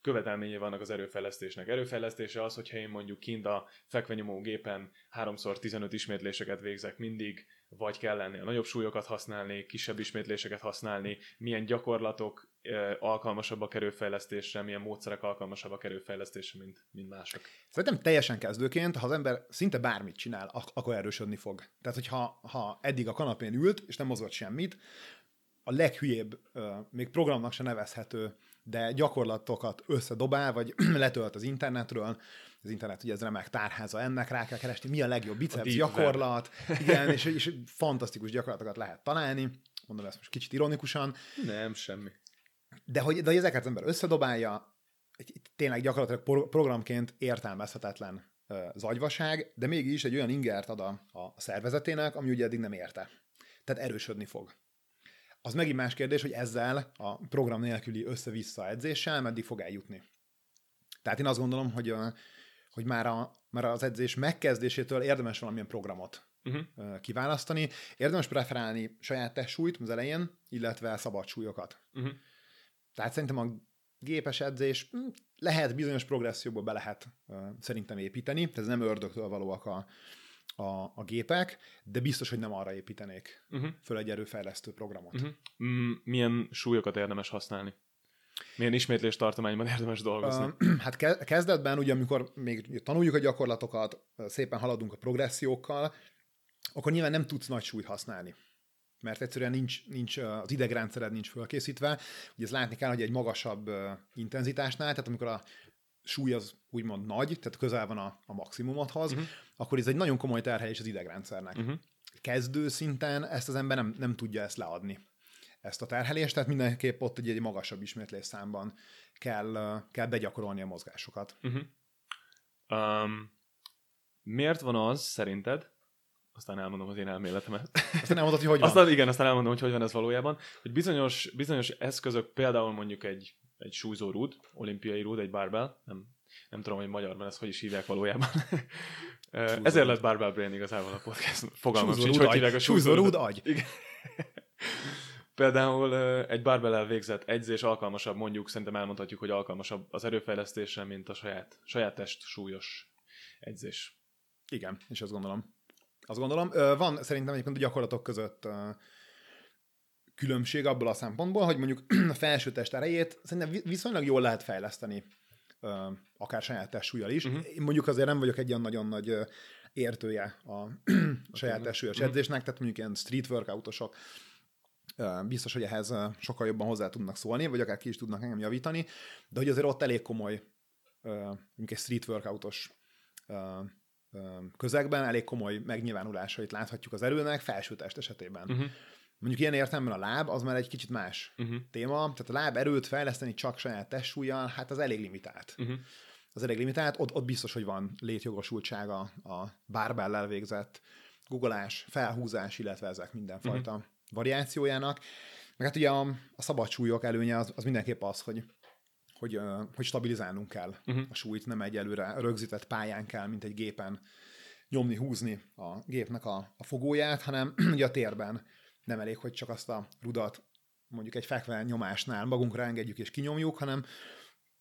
követelményei vannak az erőfejlesztésnek. Erőfejlesztése az, hogyha én mondjuk kint a fekvenyomó gépen 3x15 ismétléseket végzek mindig, vagy kell a nagyobb súlyokat használni, kisebb ismétléseket használni, milyen gyakorlatok uh, alkalmasabbak erőfejlesztésre, milyen módszerek alkalmasabbak erőfejlesztésre, mint, mint mások. Szerintem teljesen kezdőként, ha az ember szinte bármit csinál, ak- akkor erősödni fog. Tehát, hogyha ha eddig a kanapén ült, és nem mozott semmit, a leghülyébb, még programnak se nevezhető, de gyakorlatokat összedobál, vagy letölt az internetről, az internet ugye ez remek tárháza ennek, rá kell keresni, mi a legjobb biceps deep gyakorlat, igen, és, és fantasztikus gyakorlatokat lehet találni, mondom ezt most kicsit ironikusan, Nem, semmi. de hogy, de hogy ezeket az ember összedobálja, tényleg gyakorlatilag programként értelmezhetetlen ö, zagyvaság, de mégis egy olyan ingert ad a, a szervezetének, ami ugye eddig nem érte. Tehát erősödni fog. Az megint más kérdés, hogy ezzel a program nélküli össze-vissza edzéssel meddig fog eljutni. Tehát én azt gondolom, hogy, hogy már, a, már az edzés megkezdésétől érdemes valamilyen programot Uh-huh. kiválasztani. Érdemes preferálni saját testsúlyt az elején, illetve szabad súlyokat. Uh-huh. Tehát szerintem a gépes edzés hm, lehet bizonyos progresszióba be lehet uh, szerintem építeni, tehát ez nem ördögtől valóak a, a, a gépek, de biztos, hogy nem arra építenék Uh-huh. föl egy erőfejlesztő programot. Uh-huh. Mm, milyen súlyokat érdemes használni? Milyen ismétlés tartományban érdemes dolgozni? Uh, hát ke- kezdetben, ugye amikor még tanuljuk a gyakorlatokat, szépen haladunk a progressziókkal, akkor nyilván nem tudsz nagy súlyt használni. Mert egyszerűen nincs, nincs az idegrendszered nincs fölkészítve. Ugye ezt látni kell, hogy egy magasabb intenzitásnál, tehát amikor a súly az úgymond nagy, tehát közel van a, a maximumodhoz, uh-huh. akkor ez egy nagyon komoly terhelés az idegrendszernek. Uh-huh. Kezdő szinten ezt az ember nem, nem tudja ezt leadni, ezt a terhelést, tehát mindenképp ott egy, egy magasabb ismétlés számban kell, kell begyakorolni a mozgásokat. Uh-huh. Um, miért van az, szerinted, aztán elmondom az én elméletemet, Aztán nem mondod, hogy hogy van. aztán igen, aztán elmondom, hogy hogy van ez valójában, hogy bizonyos, bizonyos eszközök, például mondjuk egy, egy súlyzó rúd, olimpiai rúd, egy barbell, nem, nem tudom, hogy magyarban ezt hogy is hívják valójában. Ö, Ezért lett Barbell Brain igazából a podcast. Fogalmam sincs, hogy hívják a Súlyzó rúd agy. Igen. Például egy barbell végzett edzés alkalmasabb, mondjuk szerintem elmondhatjuk, hogy alkalmasabb az erőfejlesztésre, mint a saját, saját test súlyos edzés. Igen, és azt gondolom. Azt gondolom. Van szerintem egyébként a gyakorlatok között különbség abból a szempontból, hogy mondjuk a felső test erejét szerintem vi- viszonylag jól lehet fejleszteni, akár saját testsúlyjal is. Uh-huh. Én mondjuk azért nem vagyok egy olyan nagyon nagy értője a, a saját testsúlyos Mhm. edzésnek, tehát mondjuk ilyen street workoutosok biztos, hogy ehhez sokkal jobban hozzá tudnak szólni, vagy akár ki is tudnak engem javítani, de hogy azért ott elég komoly, mondjuk egy street workoutos közegben elég komoly megnyilvánulásait láthatjuk az erőnek felső test esetében. Uh-huh. Mondjuk ilyen értelemben a láb az már egy kicsit más Uh-huh. téma, tehát a láb erőt fejleszteni csak saját testsúlyjal, hát az elég limitált. Uh-huh. Az elég limitált, ott, ott biztos, hogy van létjogosultsága a bárbellel végzett googolás, felhúzás, illetve ezek mindenfajta uh-huh. variációjának. Meg hát ugye a, a szabadsúlyok előnye az, az mindenképp az, hogy hogy, hogy stabilizálnunk kell uh-huh. a súlyt, nem egy előre rögzített pályán kell, mint egy gépen nyomni, húzni a gépnek a, a fogóját, hanem ugye a térben nem elég, hogy csak azt a rudat mondjuk egy fekve nyomásnál magunkra engedjük és kinyomjuk, hanem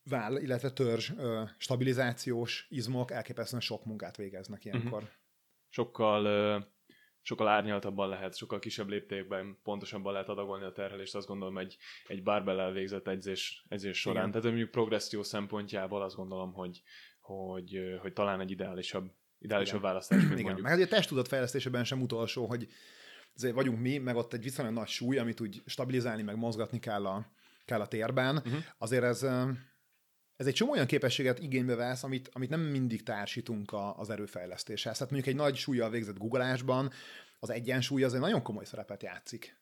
váll, illetve törzs stabilizációs izmok elképesztően sok munkát végeznek ilyenkor. Uh-huh. Sokkal sokkal árnyaltabban lehet, sokkal kisebb léptékben pontosabban lehet adagolni a terhelést, azt gondolom egy, egy barbell végzett edzés, edzés során. Igen. Tehát mondjuk progresszió szempontjából azt gondolom, hogy, hogy, hogy talán egy ideálisabb, ideálisabb választás, mint Igen. mondjuk. Meg a testtudat fejlesztésében sem utolsó, hogy azért vagyunk mi, meg ott egy viszonylag nagy súly, amit úgy stabilizálni, meg mozgatni kell a, kell a térben. Uh-huh. Azért ez, ez egy csomó olyan képességet igénybe vesz, amit, amit nem mindig társítunk a, az erőfejlesztéshez. Tehát mondjuk egy nagy súlyjal végzett googleásban az egyensúly az egy nagyon komoly szerepet játszik.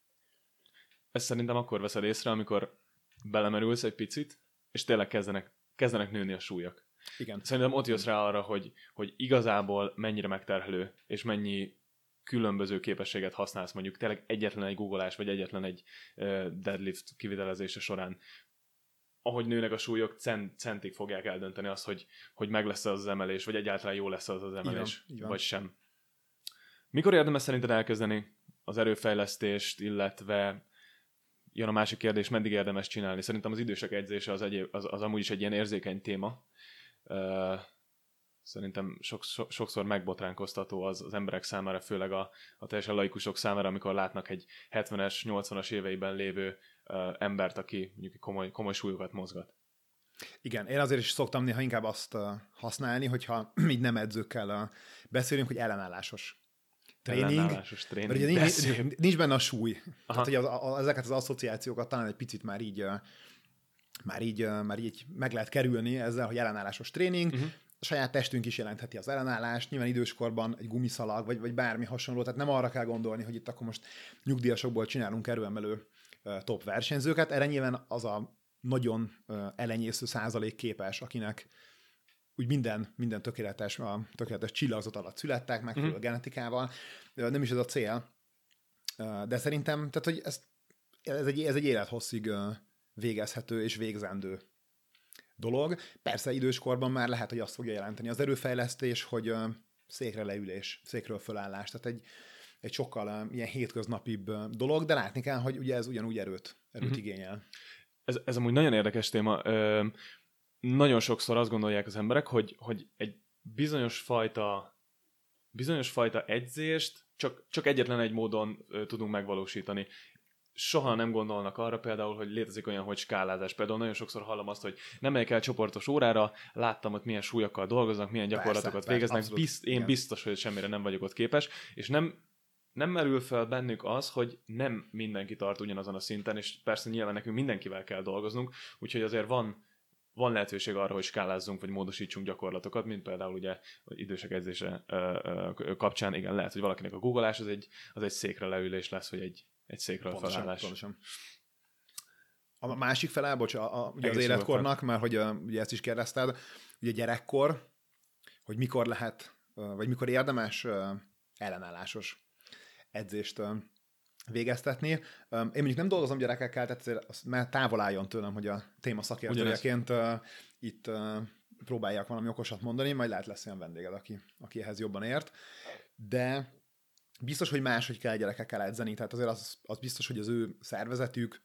Ezt szerintem akkor veszed észre, amikor belemerülsz egy picit, és tényleg kezdenek, kezdenek nőni a súlyok. Igen. Szerintem ott jössz rá arra, hogy, hogy igazából mennyire megterhelő, és mennyi különböző képességet használsz, mondjuk tényleg egyetlen egy googleás, vagy egyetlen egy deadlift kivitelezése során, ahogy nőnek a súlyok, cent, centig fogják eldönteni azt, hogy, hogy meg lesz az, emelés, vagy egyáltalán jó lesz az az emelés, így van. vagy sem. Mikor érdemes szerinted elkezdeni az erőfejlesztést, illetve jön a másik kérdés, meddig érdemes csinálni? Szerintem az idősek edzése az, egyéb, az, az amúgy is egy ilyen érzékeny téma. Szerintem sok, so, sokszor megbotránkoztató az, az emberek számára, főleg a, a teljesen laikusok számára, amikor látnak egy 70-es, 80-as éveiben lévő uh, embert, aki mondjuk komoly, komoly súlyokat mozgat. Igen, én azért is szoktam néha inkább azt használni, hogyha így nem edzőkkel beszélünk, hogy ellenállásos tréning. tréning. Mert ugye nincs, nincs benne a súly. Aha. Tehát, hogy az, a, ezeket az asszociációkat talán egy picit már így már így, már így meg lehet kerülni ezzel, hogy ellenállásos tréning, uh-huh a saját testünk is jelentheti az ellenállást, nyilván időskorban egy gumiszalag, vagy, vagy bármi hasonló, tehát nem arra kell gondolni, hogy itt akkor most nyugdíjasokból csinálunk erőemelő top versenyzőket, erre nyilván az a nagyon elenyésző százalék képes, akinek úgy minden, minden tökéletes, a tökéletes csillagzat alatt születtek, megfelelő uh-huh. genetikával. Nem is ez a cél. De szerintem, tehát, hogy ez, ez, egy, ez egy élethosszig végezhető és végzendő dolog. Persze időskorban már lehet, hogy azt fogja jelenteni az erőfejlesztés, hogy székre leülés, székről fölállás, tehát egy, egy sokkal ilyen hétköznapibb dolog, de látni kell, hogy ugye ez ugyanúgy erőt, erőt uh-huh. igényel. Ez, ez amúgy nagyon érdekes téma. Ö, nagyon sokszor azt gondolják az emberek, hogy, hogy egy bizonyos fajta bizonyos fajta edzést csak, csak egyetlen egy módon ö, tudunk megvalósítani soha nem gondolnak arra például, hogy létezik olyan, hogy skálázás. Például nagyon sokszor hallom azt, hogy nem megyek el csoportos órára, láttam, hogy milyen súlyokkal dolgoznak, milyen gyakorlatokat persze, végeznek, persze, Bizt, én igen. biztos, hogy semmire nem vagyok ott képes, és nem nem merül fel bennük az, hogy nem mindenki tart ugyanazon a szinten, és persze nyilván nekünk mindenkivel kell dolgoznunk, úgyhogy azért van van lehetőség arra, hogy skálázzunk, vagy módosítsunk gyakorlatokat, mint például ugye idősek edzése kapcsán, igen, lehet, hogy valakinek a googleás az egy, az egy székre leülés lesz, vagy egy, egy székről pontosan, felállás. Pontosan. A másik fele, bocs, a, a, ugye az életkornak, mert hogy a, ugye ezt is kérdezted, ugye gyerekkor, hogy mikor lehet, vagy mikor érdemes ellenállásos edzést végeztetni. Én mondjuk nem dolgozom gyerekekkel, tehát azért az már távol álljon tőlem, hogy a téma szakértőjeként itt próbálják valami okosat mondani, majd lehet lesz olyan vendéged, aki, aki ehhez jobban ért. De biztos, hogy máshogy kell gyerekekkel edzeni, tehát azért az, az biztos, hogy az ő szervezetük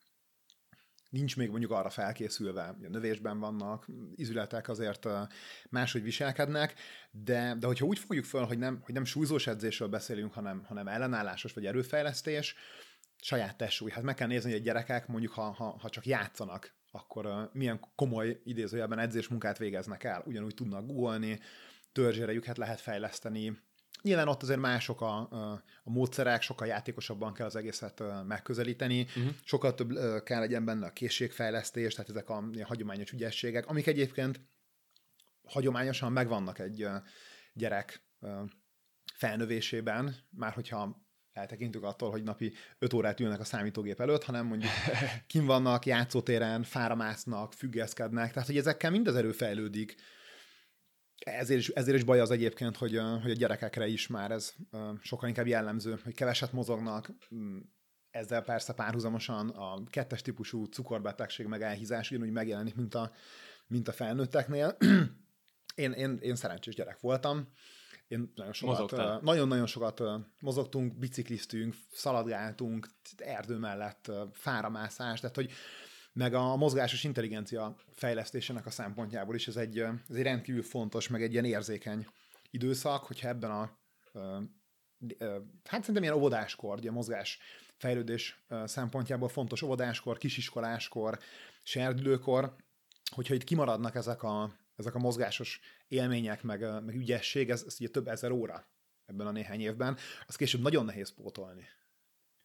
nincs még mondjuk arra felkészülve, növésben vannak, izületek azért máshogy viselkednek, de, de hogyha úgy fogjuk föl, hogy nem, hogy nem súlyzós edzésről beszélünk, hanem, hanem ellenállásos vagy erőfejlesztés, saját testsúly. Hát meg kell nézni, hogy a gyerekek mondjuk, ha, ha, ha csak játszanak, akkor milyen komoly idézőjelben edzésmunkát végeznek el. Ugyanúgy tudnak googolni, törzsérejüket lehet fejleszteni, Nyilván ott azért mások a, a, a módszerek, sokkal játékosabban kell az egészet megközelíteni, uh-huh. sokkal több kell legyen benne a készségfejlesztés, tehát ezek a, a hagyományos ügyességek, amik egyébként hagyományosan megvannak egy gyerek felnövésében, már hogyha eltekintünk attól, hogy napi 5 órát ülnek a számítógép előtt, hanem mondjuk kim vannak, játszótéren, fáramásznak, függeszkednek, tehát hogy ezekkel mind az erő fejlődik, ezért is, ezért is baj az egyébként, hogy, hogy a gyerekekre is már ez sokkal inkább jellemző, hogy keveset mozognak, mm, ezzel persze párhuzamosan a kettes típusú cukorbetegség meg elhízás ugyanúgy megjelenik, mint a, mint a felnőtteknél. Én, én, én szerencsés gyerek voltam, én nagyon sokat, Mozogtál. nagyon-nagyon sokat mozogtunk, bicikliztünk, szaladgáltunk, erdő mellett, fáramászás, tehát hogy meg a mozgásos intelligencia fejlesztésének a szempontjából is ez egy, ez egy rendkívül fontos, meg egy ilyen érzékeny időszak, hogyha ebben a hát szerintem ilyen óvodáskor, ugye mozgás fejlődés szempontjából fontos óvodáskor, kisiskoláskor, serdülőkor, hogyha itt kimaradnak ezek a, ezek a mozgásos élmények, meg, meg ügyesség, ez, ez ugye több ezer óra ebben a néhány évben, az később nagyon nehéz pótolni.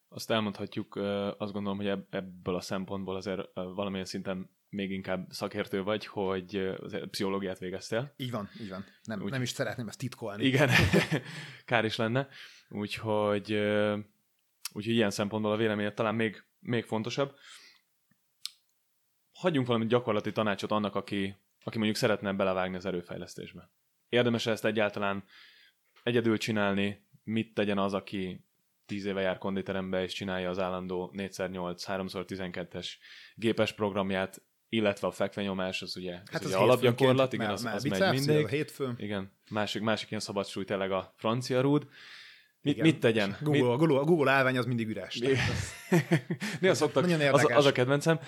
Azt elmondhatjuk, azt gondolom, hogy ebb- ebből a szempontból azért valamilyen szinten még inkább szakértő vagy, hogy pszichológiát végeztél. Így van, így van. Nem, Úgy- nem is szeretném ezt titkolni. Igen, kár is lenne. Úgyhogy, úgyhogy ilyen szempontból a véleményed talán még, még fontosabb. Hagyjunk valami gyakorlati tanácsot annak, aki, aki mondjuk szeretne belevágni az erőfejlesztésbe. Érdemes ezt egyáltalán egyedül csinálni? Mit tegyen az, aki 10 éve jár konditerembe és csinálja az állandó 4x8, 3x12-es gépes programját, illetve a fekvenyomás, az ugye, Hát az az ugye alapgyakorlat, igen, az, az megy mindig. A hétfő. Igen, másik, másik ilyen szabad súly tényleg a francia rúd. Mit, Igen. mit tegyen? Google, Mit, Google, Google állvány az mindig üres. Néha szoktak, az, az a kedvencem,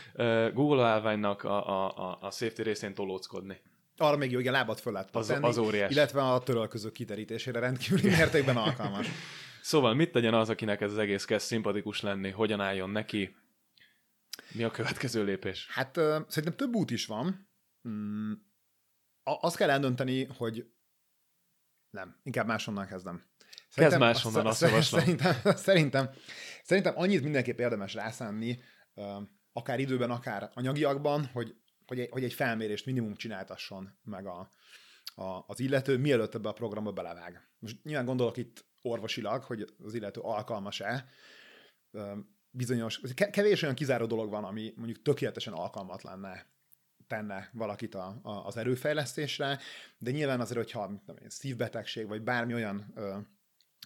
Google állványnak a, a, a, a safety részén tolóckodni. Arra még jó, igen, lábat föl lehet Az- tenni, az óriás. Illetve a törölközők kiterítésére rendkívüli mértékben alkalmas. Szóval mit tegyen az, akinek ez az egész kezd szimpatikus lenni, hogyan álljon neki, mi a következő lépés? Hát ö, szerintem több út is van. Mm, azt kell eldönteni, hogy nem, inkább máshonnan kezdem. máshonnan, azt javaslom. Szerintem, szerintem, szerintem annyit mindenképp érdemes rászánni, ö, akár időben, akár anyagiakban, hogy, hogy, egy, hogy egy felmérést minimum csináltasson meg a, a, az illető, mielőtt ebbe a programba belevág. Most nyilván gondolok itt orvosilag, hogy az illető alkalmas-e, bizonyos, ke- kevés olyan kizáró dolog van, ami mondjuk tökéletesen alkalmatlanná tenne valakit a, a, az erőfejlesztésre, de nyilván azért, hogyha én, szívbetegség, vagy bármi olyan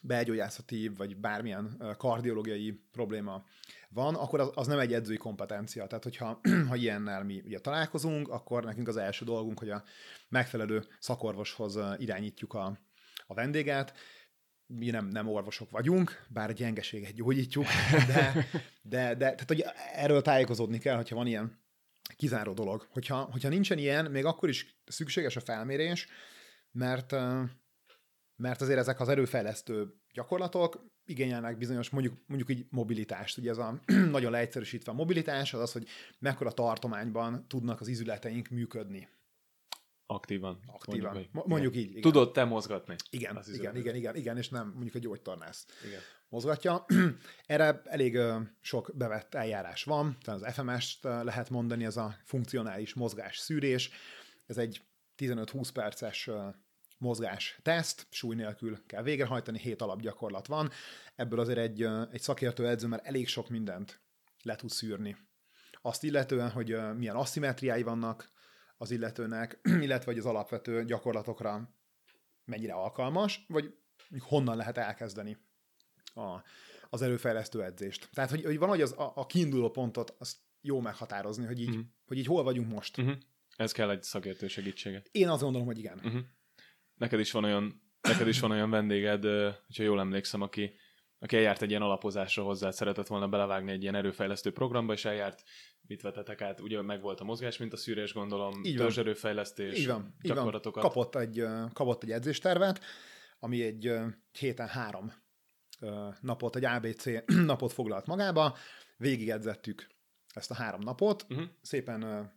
belgyógyászati, vagy bármilyen ö, kardiológiai probléma van, akkor az, az nem egy edzői kompetencia. Tehát, hogyha ha ilyennel mi ugye találkozunk, akkor nekünk az első dolgunk, hogy a megfelelő szakorvoshoz irányítjuk a, a vendéget, mi nem, nem orvosok vagyunk, bár a gyengeséget gyógyítjuk, de, de, de tehát, hogy erről tájékozódni kell, hogyha van ilyen kizáró dolog. Hogyha, hogyha nincsen ilyen, még akkor is szükséges a felmérés, mert, mert azért ezek az erőfejlesztő gyakorlatok igényelnek bizonyos, mondjuk, mondjuk így mobilitást. Ugye ez a nagyon leegyszerűsítve a mobilitás, az az, hogy mekkora tartományban tudnak az izületeink működni Aktívan. aktívan. Mondjuk, hogy- mondjuk így. Igen. Tudod te mozgatni. Igen, igen, igen, igen, igen, és nem mondjuk egy gyógytornász Igen. mozgatja. Erre elég ö, sok bevett eljárás van, tehát az FMS-t lehet mondani, ez a funkcionális mozgás szűrés. Ez egy 15-20 perces ö, mozgás teszt, súly nélkül kell végrehajtani, hét alapgyakorlat van. Ebből azért egy, ö, egy szakértő edző már elég sok mindent le tud szűrni. Azt illetően, hogy milyen aszimetriái vannak az illetőnek, illetve hogy az alapvető gyakorlatokra mennyire alkalmas, vagy honnan lehet elkezdeni a, az erőfejlesztő edzést. Tehát, hogy, hogy valahogy az, a, a kiinduló pontot azt jó meghatározni, hogy így, mm. hogy így hol vagyunk most. Uh-huh. Ez kell egy szakértő segítsége. Én azt gondolom, hogy igen. Uh-huh. Neked is van olyan, neked is van olyan vendéged, hogyha jól emlékszem, aki, aki eljárt egy ilyen alapozásra hozzá, szeretett volna belevágni egy ilyen erőfejlesztő programba, és eljárt, mit vetetek át, ugye meg volt a mozgás, mint a szűrés, gondolom, Így van. törzserőfejlesztés, Így van, így van. Kapott egy, kapott egy edzéstervet, ami egy héten három napot, egy ABC napot foglalt magába, végigedzettük ezt a három napot, Uh-huh. szépen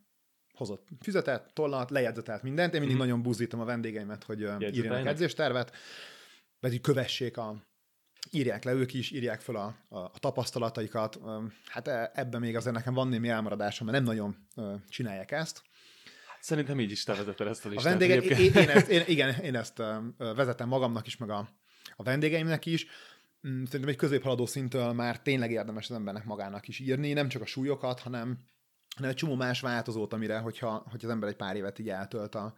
hozott füzetet, tollat, lejegyzetelt mindent. Én mindig Mhm. nagyon buzdítom a vendégeimet, hogy ö, írjanak edzéstervet, pedig kövessék a írják le ők is, írják fel a, a, a tapasztalataikat. Hát e- ebben még azért nekem van némi elmaradásom, mert nem nagyon csinálják ezt. Szerintem így is te vezeted ezt a A listát. vendégek, egyébként. én, én, ezt, én, igen, én ezt vezetem magamnak is, meg a, a vendégeimnek is. Mm, Szerintem egy középhaladó szintől már tényleg érdemes az embernek magának is írni, nem csak a súlyokat, hanem, hanem egy csomó más változót, amire, hogyha, hogyha az ember egy pár évet így eltölt a,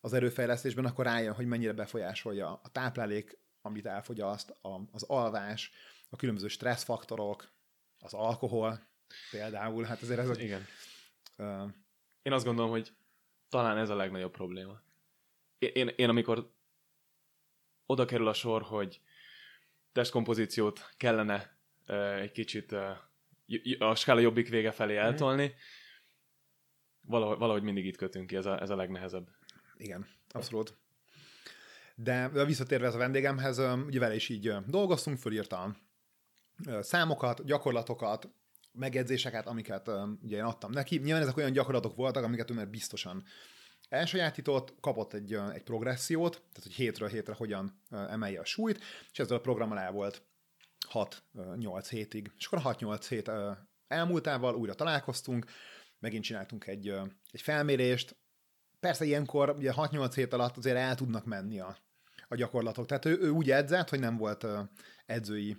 az erőfejlesztésben, akkor rájön, hogy mennyire befolyásolja a táplálék, amit elfogyaszt, a, az alvás, a különböző stresszfaktorok, az alkohol például, hát azért ez... Igen. Ö, Én azt gondolom, hogy talán ez a legnagyobb probléma. Én, én, én amikor oda kerül a sor, hogy testkompozíciót kellene uh, egy kicsit uh, a skála jobbik vége felé mhm. eltolni, valahogy, valahogy mindig itt kötünk ki, ez a, ez a legnehezebb. Igen, abszolút. De visszatérve ez a vendégemhez, ugye vele is így dolgoztunk, fölírta számokat, gyakorlatokat, megjegyzéseket, amiket ugye én adtam neki. Nyilván ezek olyan gyakorlatok voltak, amiket ő már biztosan elsajátított, kapott egy, egy progressziót, tehát hogy hétről hétre hogyan emelje a súlyt, és ezzel a programmal el volt 6-8 hétig. És akkor a 6-8 hét elmúltával újra találkoztunk, megint csináltunk egy, egy felmérést. Persze ilyenkor ugye 6-8 hét alatt azért el tudnak menni a, a gyakorlatok. Tehát ő, ő úgy edzett, hogy nem volt edzői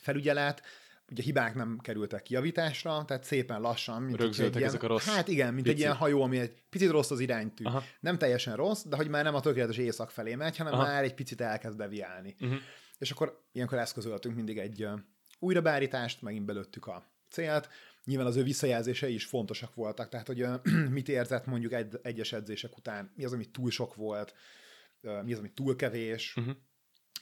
felügyelet, ugye hibák nem kerültek kijavításra, tehát szépen lassan, mint egy ilyen, ezek a rossz Hát igen, mint pici. egy ilyen hajó, ami egy picit rossz az iránytű. Aha. Nem teljesen rossz, de hogy már nem a tökéletes éjszak felé megy, hanem Aha. már egy picit elkezd deviálni. Uh-huh. És akkor ilyenkor eszközöltünk mindig egy uh, újrabárítást, megint belőttük a célt. Nyilván az ő visszajelzései is fontosak voltak, tehát hogy uh, mit érzett mondjuk egy, egyes edzések után, mi az, ami túl sok volt, mi az, ami túl kevés, uh-huh.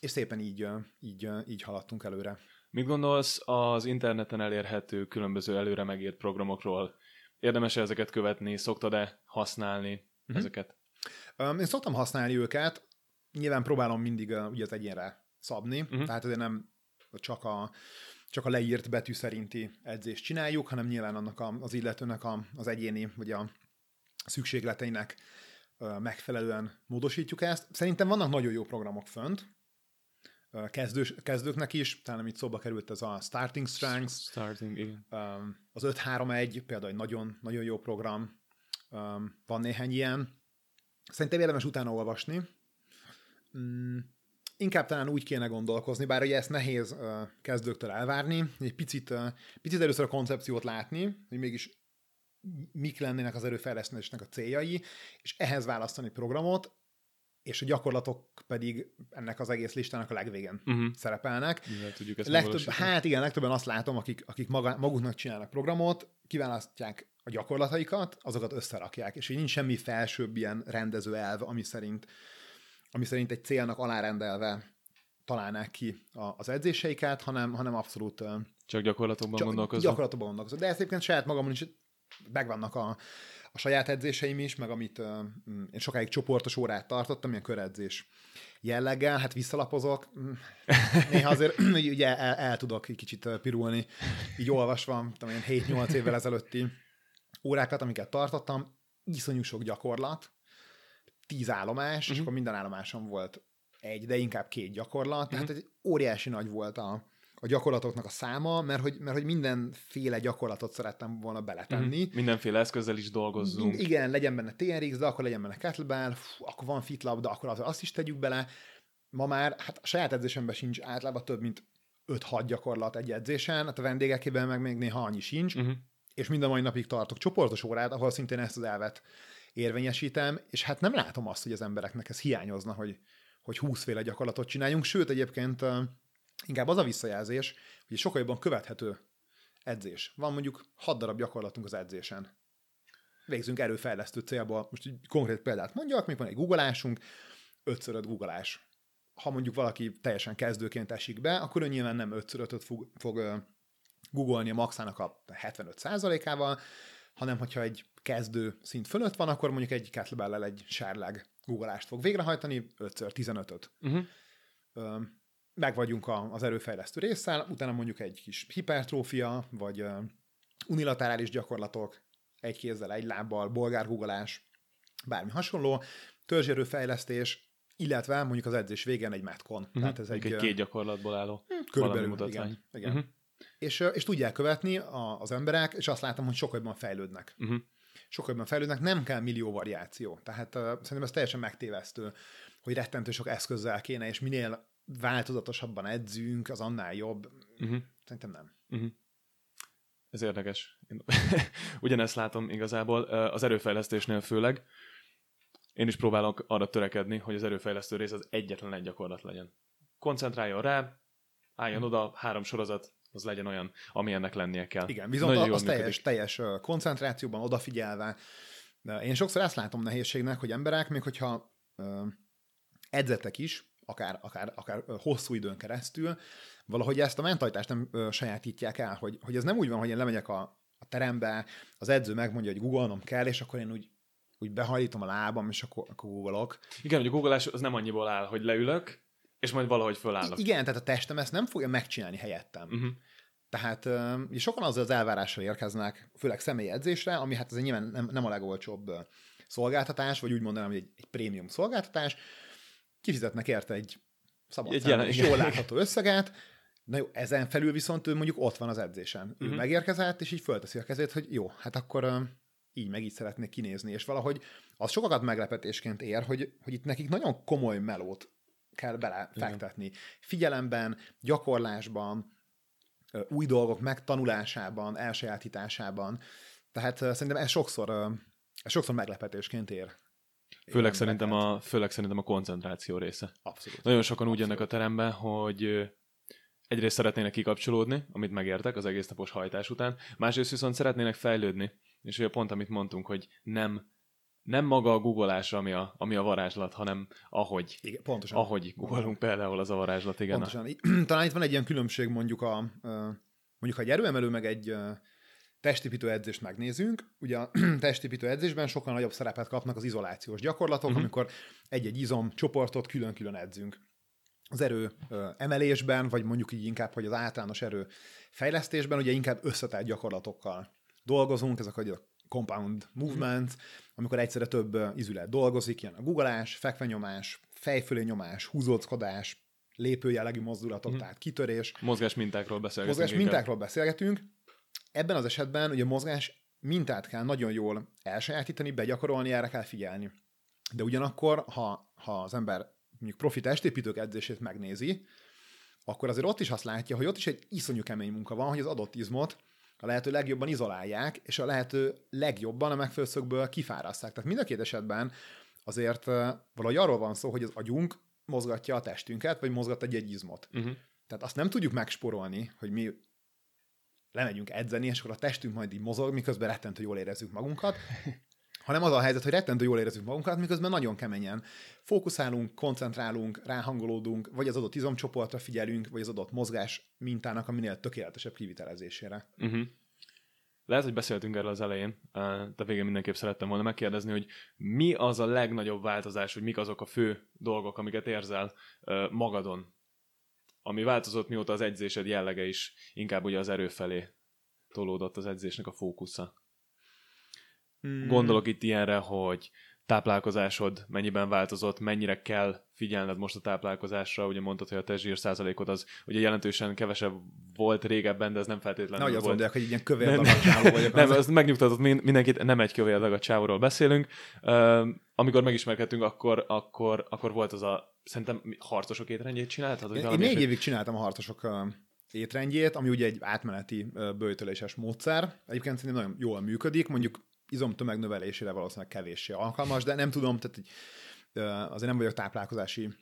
és szépen így, így, így haladtunk előre. Mit gondolsz az interneten elérhető különböző előre megírt programokról? Érdemes -e ezeket követni? Szoktad-e használni uh-huh. ezeket? Um, én szoktam használni őket, nyilván próbálom mindig uh, ugye az egyénre szabni, uh-huh. tehát azért nem csak a, csak a leírt betű szerinti edzést csináljuk, hanem nyilván annak a, az illetőnek a, az egyéni, vagy a szükségleteinek megfelelően módosítjuk ezt. Szerintem vannak nagyon jó programok fönt, kezdős, kezdőknek is, talán amit szóba került, ez a Starting Strengths. Starting, igen. Az 5-3-1 például egy nagyon, nagyon jó program. Van néhány ilyen. Szerintem érdemes utána olvasni. Mm, inkább talán úgy kéne gondolkozni, bár ugye ezt nehéz kezdőktől elvárni, egy picit, picit először a koncepciót látni, hogy mégis mik lennének az erőfejlesztésnek a céljai, és ehhez választani programot, és a gyakorlatok pedig ennek az egész listának a legvégén uh-huh. szerepelnek. Mivel tudjuk ezt Legtöbb, Hát igen, legtöbben azt látom, akik, akik maga, maguknak csinálnak programot, kiválasztják a gyakorlataikat, azokat összerakják, és így nincs semmi felsőbb ilyen rendező elv, ami szerint, ami szerint egy célnak alárendelve találnák ki a, az edzéseiket, hanem, hanem abszolút... Csak gyakorlatokban csak gondolkozom. Gyakorlatokban gondolkozom. De ezt egyébként saját magamon is megvannak a, a saját edzéseim is, meg amit uh, én sokáig csoportos órát tartottam, ilyen köredzés jelleggel, hát visszalapozok, néha azért ugye el, el tudok egy kicsit pirulni, így olvasva, tudom én 7-8 évvel ezelőtti órákat, amiket tartottam, iszonyú sok gyakorlat, tíz állomás, uh-huh. és mhm. akkor minden állomáson volt egy, de inkább két gyakorlat, uh-huh. tehát egy óriási nagy volt a, a gyakorlatoknak a száma, mert hogy, mert hogy mindenféle gyakorlatot szerettem volna beletenni. Mm, mindenféle eszközzel is dolgozzunk. Igen, legyen benne TRX, de akkor legyen benne kettlebell, fú, akkor van fitlab, de akkor azt is tegyük bele. Ma már, hát a saját edzésemben sincs általában több, mint 5-6 gyakorlat egy edzésen, hát a vendégekében meg még néha annyi sincs, uh-huh. és mind a mai napig tartok csoportos órát, ahol szintén ezt az elvet érvényesítem, és hát nem látom azt, hogy az embereknek ez hiányozna, hogy, hogy 20 féle gyakorlatot csináljunk, sőt egyébként Inkább az a visszajelzés, hogy sokkal jobban követhető edzés. Van mondjuk 6 darab gyakorlatunk az edzésen. Végzünk erőfejlesztő célból. Most egy konkrét példát mondjak, még van egy googolásunk, 5 5 googolás. Ha mondjuk valaki teljesen kezdőként esik be, akkor ő nyilván nem 5 5 fog, fog googolni a maxának a 75%-ával, hanem hogyha egy kezdő szint fölött van, akkor mondjuk egy kettlebell egy sárleg googolást fog végrehajtani, 5x15-öt. Uh-huh meg vagyunk az erőfejlesztő résszel, utána mondjuk egy kis hipertrófia, vagy unilaterális gyakorlatok, egy kézzel, egy lábbal, bolgárgugolás, bármi hasonló, törzserőfejlesztés, illetve mondjuk az edzés végén egy metcon. Uh-huh. Tehát ez egy, egy két gyakorlatból álló hm, körülbelül, igen. igen. Uh-huh. És, és tudják követni a, az emberek, és azt látom, hogy sokkal jobban fejlődnek. Uh-huh. Sokkal jobban fejlődnek, nem kell millió variáció. Tehát uh, szerintem ez teljesen megtévesztő, hogy rettentő sok eszközzel kéne, és minél változatosabban edzünk, az annál jobb. Uh-huh. Szerintem nem. Uh-huh. Ez érdekes. Én ugyanezt látom igazából az erőfejlesztésnél főleg. Én is próbálok arra törekedni, hogy az erőfejlesztő rész az egyetlen egy gyakorlat legyen. Koncentráljon rá, álljon uh-huh. oda, három sorozat, az legyen olyan, ami ennek lennie kell. Igen, viszont Nagyon az teljes, teljes koncentrációban, odafigyelve. Én sokszor ezt látom nehézségnek, hogy emberek, még hogyha edzetek is, akár, akár, akár hosszú időn keresztül, valahogy ezt a mentalitást nem ö, sajátítják el, hogy, hogy ez nem úgy van, hogy én lemegyek a, a terembe, az edző megmondja, hogy googolnom kell, és akkor én úgy, úgy behajlítom a lábam, és akkor, akkor googolok. Igen, hogy a googolás az nem annyiból áll, hogy leülök, és majd valahogy fölállok. I- igen, tehát a testem ezt nem fogja megcsinálni helyettem. Uh-huh. Tehát uh, sokan azzal az elvárással érkeznek, főleg személyi edzésre, ami hát ez nyilván nem, nem a legolcsóbb szolgáltatás, vagy úgy mondanám, hogy egy, egy prémium szolgáltatás. Kifizetnek érte egy szabad Egy jelen- és jól látható összeget, Na jó, ezen felül viszont ő mondjuk ott van az edzésen. Uh-huh. Ő Mhm. megérkezett, és így fölteszi a kezét, hogy jó, hát akkor így meg így szeretnék kinézni. És valahogy az sokakat meglepetésként ér, hogy, hogy itt nekik nagyon komoly melót kell belefektetni. Figyelemben, gyakorlásban, új dolgok megtanulásában, elsajátításában. Tehát szerintem ez sokszor, ez sokszor meglepetésként ér. Főleg szerintem, a, főleg szerintem a koncentráció része. Abszolút. Nagyon sokan úgy jönnek a terembe, hogy egyrészt szeretnének kikapcsolódni, amit megértek az egész napos hajtás után, másrészt viszont szeretnének fejlődni, és ugye pont amit mondtunk, hogy nem, nem maga a googolás, ami a, ami a varázslat, hanem ahogy, Igen, pontosan. ahogy googolunk például az a varázslat, igen. Pontosan. Talán itt van egy ilyen különbség mondjuk a, mondjuk ha egy erőemelő meg egy testépítő edzést megnézünk, ugye a testépítő edzésben sokkal nagyobb szerepet kapnak az izolációs gyakorlatok, uh-huh. amikor egy-egy izom csoportot külön-külön edzünk. Az erő ö, emelésben, vagy mondjuk így inkább, hogy az általános erő fejlesztésben, ugye inkább összetett gyakorlatokkal dolgozunk, ezek a compound movements, amikor egyszerre több izület dolgozik, ilyen a guggolás, fekvenyomás, fejfölé nyomás, húzóckodás, lépőjellegű mozdulatok, Mhm. tehát kitörés, Mozgás mintákról beszélgetünk. mozgás mintákról beszélgetünk. Ebben az esetben ugye a mozgás mintát kell nagyon jól elsajátítani, begyakorolni, erre kell figyelni. De ugyanakkor, ha, ha az ember mondjuk profi testépítők edzését megnézi, akkor azért ott is azt látja, hogy ott is egy iszonyú kemény munka van, hogy az adott izmot a lehető legjobban izolálják, és a lehető legjobban a megfelelő szögből kifáraszták. Tehát mind a két esetben azért valahogy arról van szó, hogy az agyunk mozgatja a testünket, vagy mozgat egy-egy izmot. Uh-huh. Tehát azt nem tudjuk megsporolni, hogy mi lemegyünk edzeni, és akkor a testünk majd így mozog, miközben rettentő jól érezzük magunkat, hanem az a helyzet, hogy rettentő jól érezzük magunkat, miközben nagyon keményen fókuszálunk, koncentrálunk, ráhangolódunk, vagy az adott izomcsoportra figyelünk, vagy az adott mozgás mintának a minél tökéletesebb kivitelezésére. Uh-huh. Lehet, hogy beszéltünk erről az elején, de végén mindenképp szerettem volna megkérdezni, hogy mi az a legnagyobb változás, hogy mik azok a fő dolgok, amiket érzel magadon, ami változott mióta az edzésed jellege is inkább ugye az erő felé tolódott az edzésnek a fókusza. Hmm. Gondolok itt ilyenre, hogy táplálkozásod mennyiben változott, mennyire kell figyelned most a táplálkozásra, ugye mondtad, hogy a te zsír százalékod az ugye jelentősen kevesebb volt régebben, de ez nem feltétlenül azt volt. mondják, hogy egy ilyen kövér Nem. vagyok. Nem, ez megnyugtatott min- mindenkit, nem egy kövér dagat csávóról beszélünk. Uh, amikor megismerkedtünk, akkor, akkor, akkor volt az a, szerintem harcosok étrendjét csináltad? Én, én négy évig csináltam a harcosok étrendjét, ami ugye egy átmeneti ö, bőjtöléses módszer. Egyébként szerintem nagyon jól működik, mondjuk izomtömeg növelésére valószínűleg kevéssé alkalmas, de nem tudom, tehát ö, azért nem vagyok táplálkozási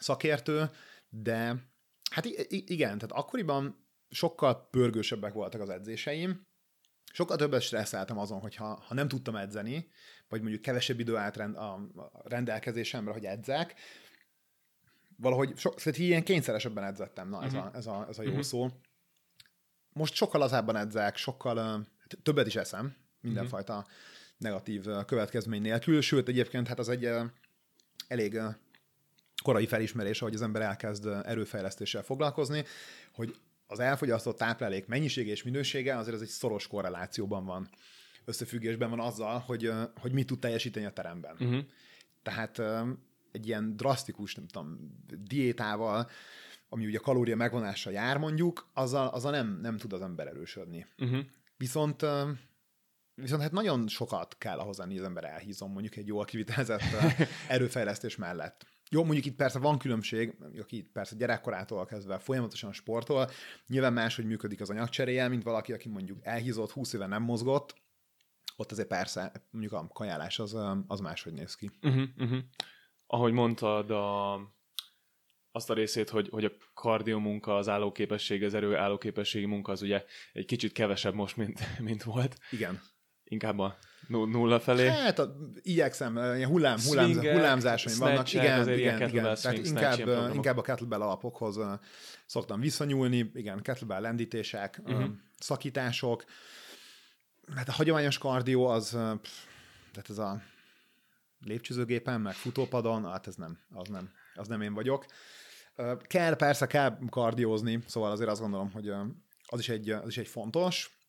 szakértő, de hát igen, tehát akkoriban sokkal pörgősebbek voltak az edzéseim, sokkal többet stresszeltem azon, hogy ha, ha nem tudtam edzeni, vagy mondjuk kevesebb idő állt rend, a, a rendelkezésemre, hogy edzek, valahogy so, szóval ilyen kényszeresebben edzettem, na ez, Mhm. a, ez, a, ez a jó Mhm. szó. Most sokkal lazábban edzek, sokkal többet is eszem, mindenfajta negatív ö, következmény nélkül, sőt egyébként hát az egy elég korai felismerés, hogy az ember elkezd erőfejlesztéssel foglalkozni, hogy az elfogyasztott táplálék mennyisége és minősége azért ez egy szoros korrelációban van, összefüggésben van azzal, hogy, hogy mit tud teljesíteni a teremben. Uh-huh. Tehát egy ilyen drasztikus, nem tudom, diétával, ami ugye kalória megvonással jár mondjuk, azzal, azzal nem, nem tud az ember erősödni. Uh-huh. Viszont viszont hát nagyon sokat kell ahhoz lenni, hogy az ember elhízom mondjuk egy jól kivitelezett erőfejlesztés mellett. Jó, mondjuk itt persze van különbség, aki itt persze gyerekkorától kezdve folyamatosan sportol, nyilván máshogy működik az anyagcseréje, mint valaki, aki mondjuk elhízott, 20 éve nem mozgott, ott azért persze mondjuk a kajálás az, az máshogy néz ki. Uh-huh. Uh-huh. Ahogy mondtad, a, azt a részét, hogy, hogy a kardió munka, az állóképesség, az erő állóképességi munka az ugye egy kicsit kevesebb most, mint, mint volt. Igen. Inkább a nulla felé. Hát a, igyekszem, ilyen hullám, hullám, hullámzásaim vannak. Igen, igen, igen. Tehát inkább, inkább a kettlebell alapokhoz szoktam visszanyúlni. Igen, kettlebell lendítések, uh-huh. szakítások. Hát a hagyományos kardió az, tehát ez a lépcsőzőgépen, meg futópadon, hát ez nem, az nem, az nem én vagyok. Kell, persze kell kardiózni, szóval azért azt gondolom, hogy az is egy, az is egy fontos,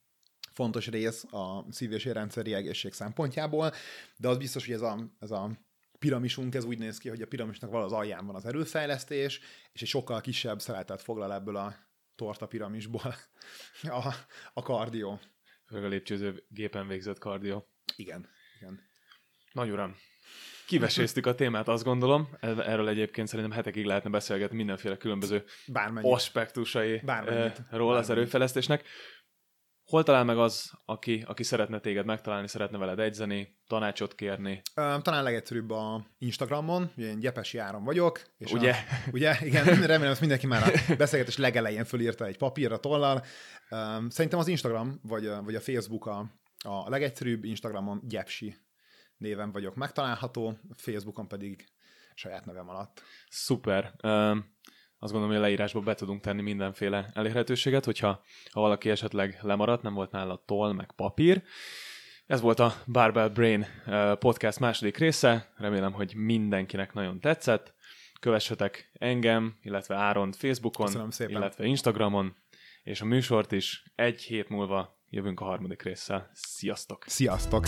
fontos rész a szív- és érrendszeri egészség szempontjából, de az biztos, hogy ez a, ez a piramisunk, ez úgy néz ki, hogy a piramisnak valahol az alján van az erőfejlesztés, és egy sokkal kisebb szeretet foglal ebből a torta piramisból a, a kardió. Főleg a lépcsőző gépen végzett kardió. Igen, igen. Nagy uram, kiveséztük a témát, azt gondolom. Erről egyébként szerintem hetekig lehetne beszélgetni mindenféle különböző Bármennyit. aspektusairól az erőfejlesztésnek. Hol talál meg az, aki, aki szeretne téged megtalálni, szeretne veled egyzeni, tanácsot kérni? Talán legegyszerűbb a Instagramon, ugye én Gyepesi Áron vagyok. És ugye? A, ugye, igen, remélem, hogy mindenki már a beszélgetés legelején fölírta egy papírra, tollal. Szerintem az Instagram, vagy, vagy a Facebook a, a legegyszerűbb, Instagramon Gyepsi néven vagyok megtalálható, Facebookon pedig saját nevem alatt. Szuper. Um, azt gondolom, hogy a leírásba be tudunk tenni mindenféle elérhetőséget, hogyha ha valaki esetleg lemaradt, nem volt nála toll, meg papír. Ez volt a Barbell Brain podcast második része. Remélem, hogy mindenkinek nagyon tetszett. Kövessetek engem, illetve Áront Facebookon, illetve Instagramon, és a műsort is egy hét múlva jövünk a harmadik résszel. Sziasztok! Sziasztok!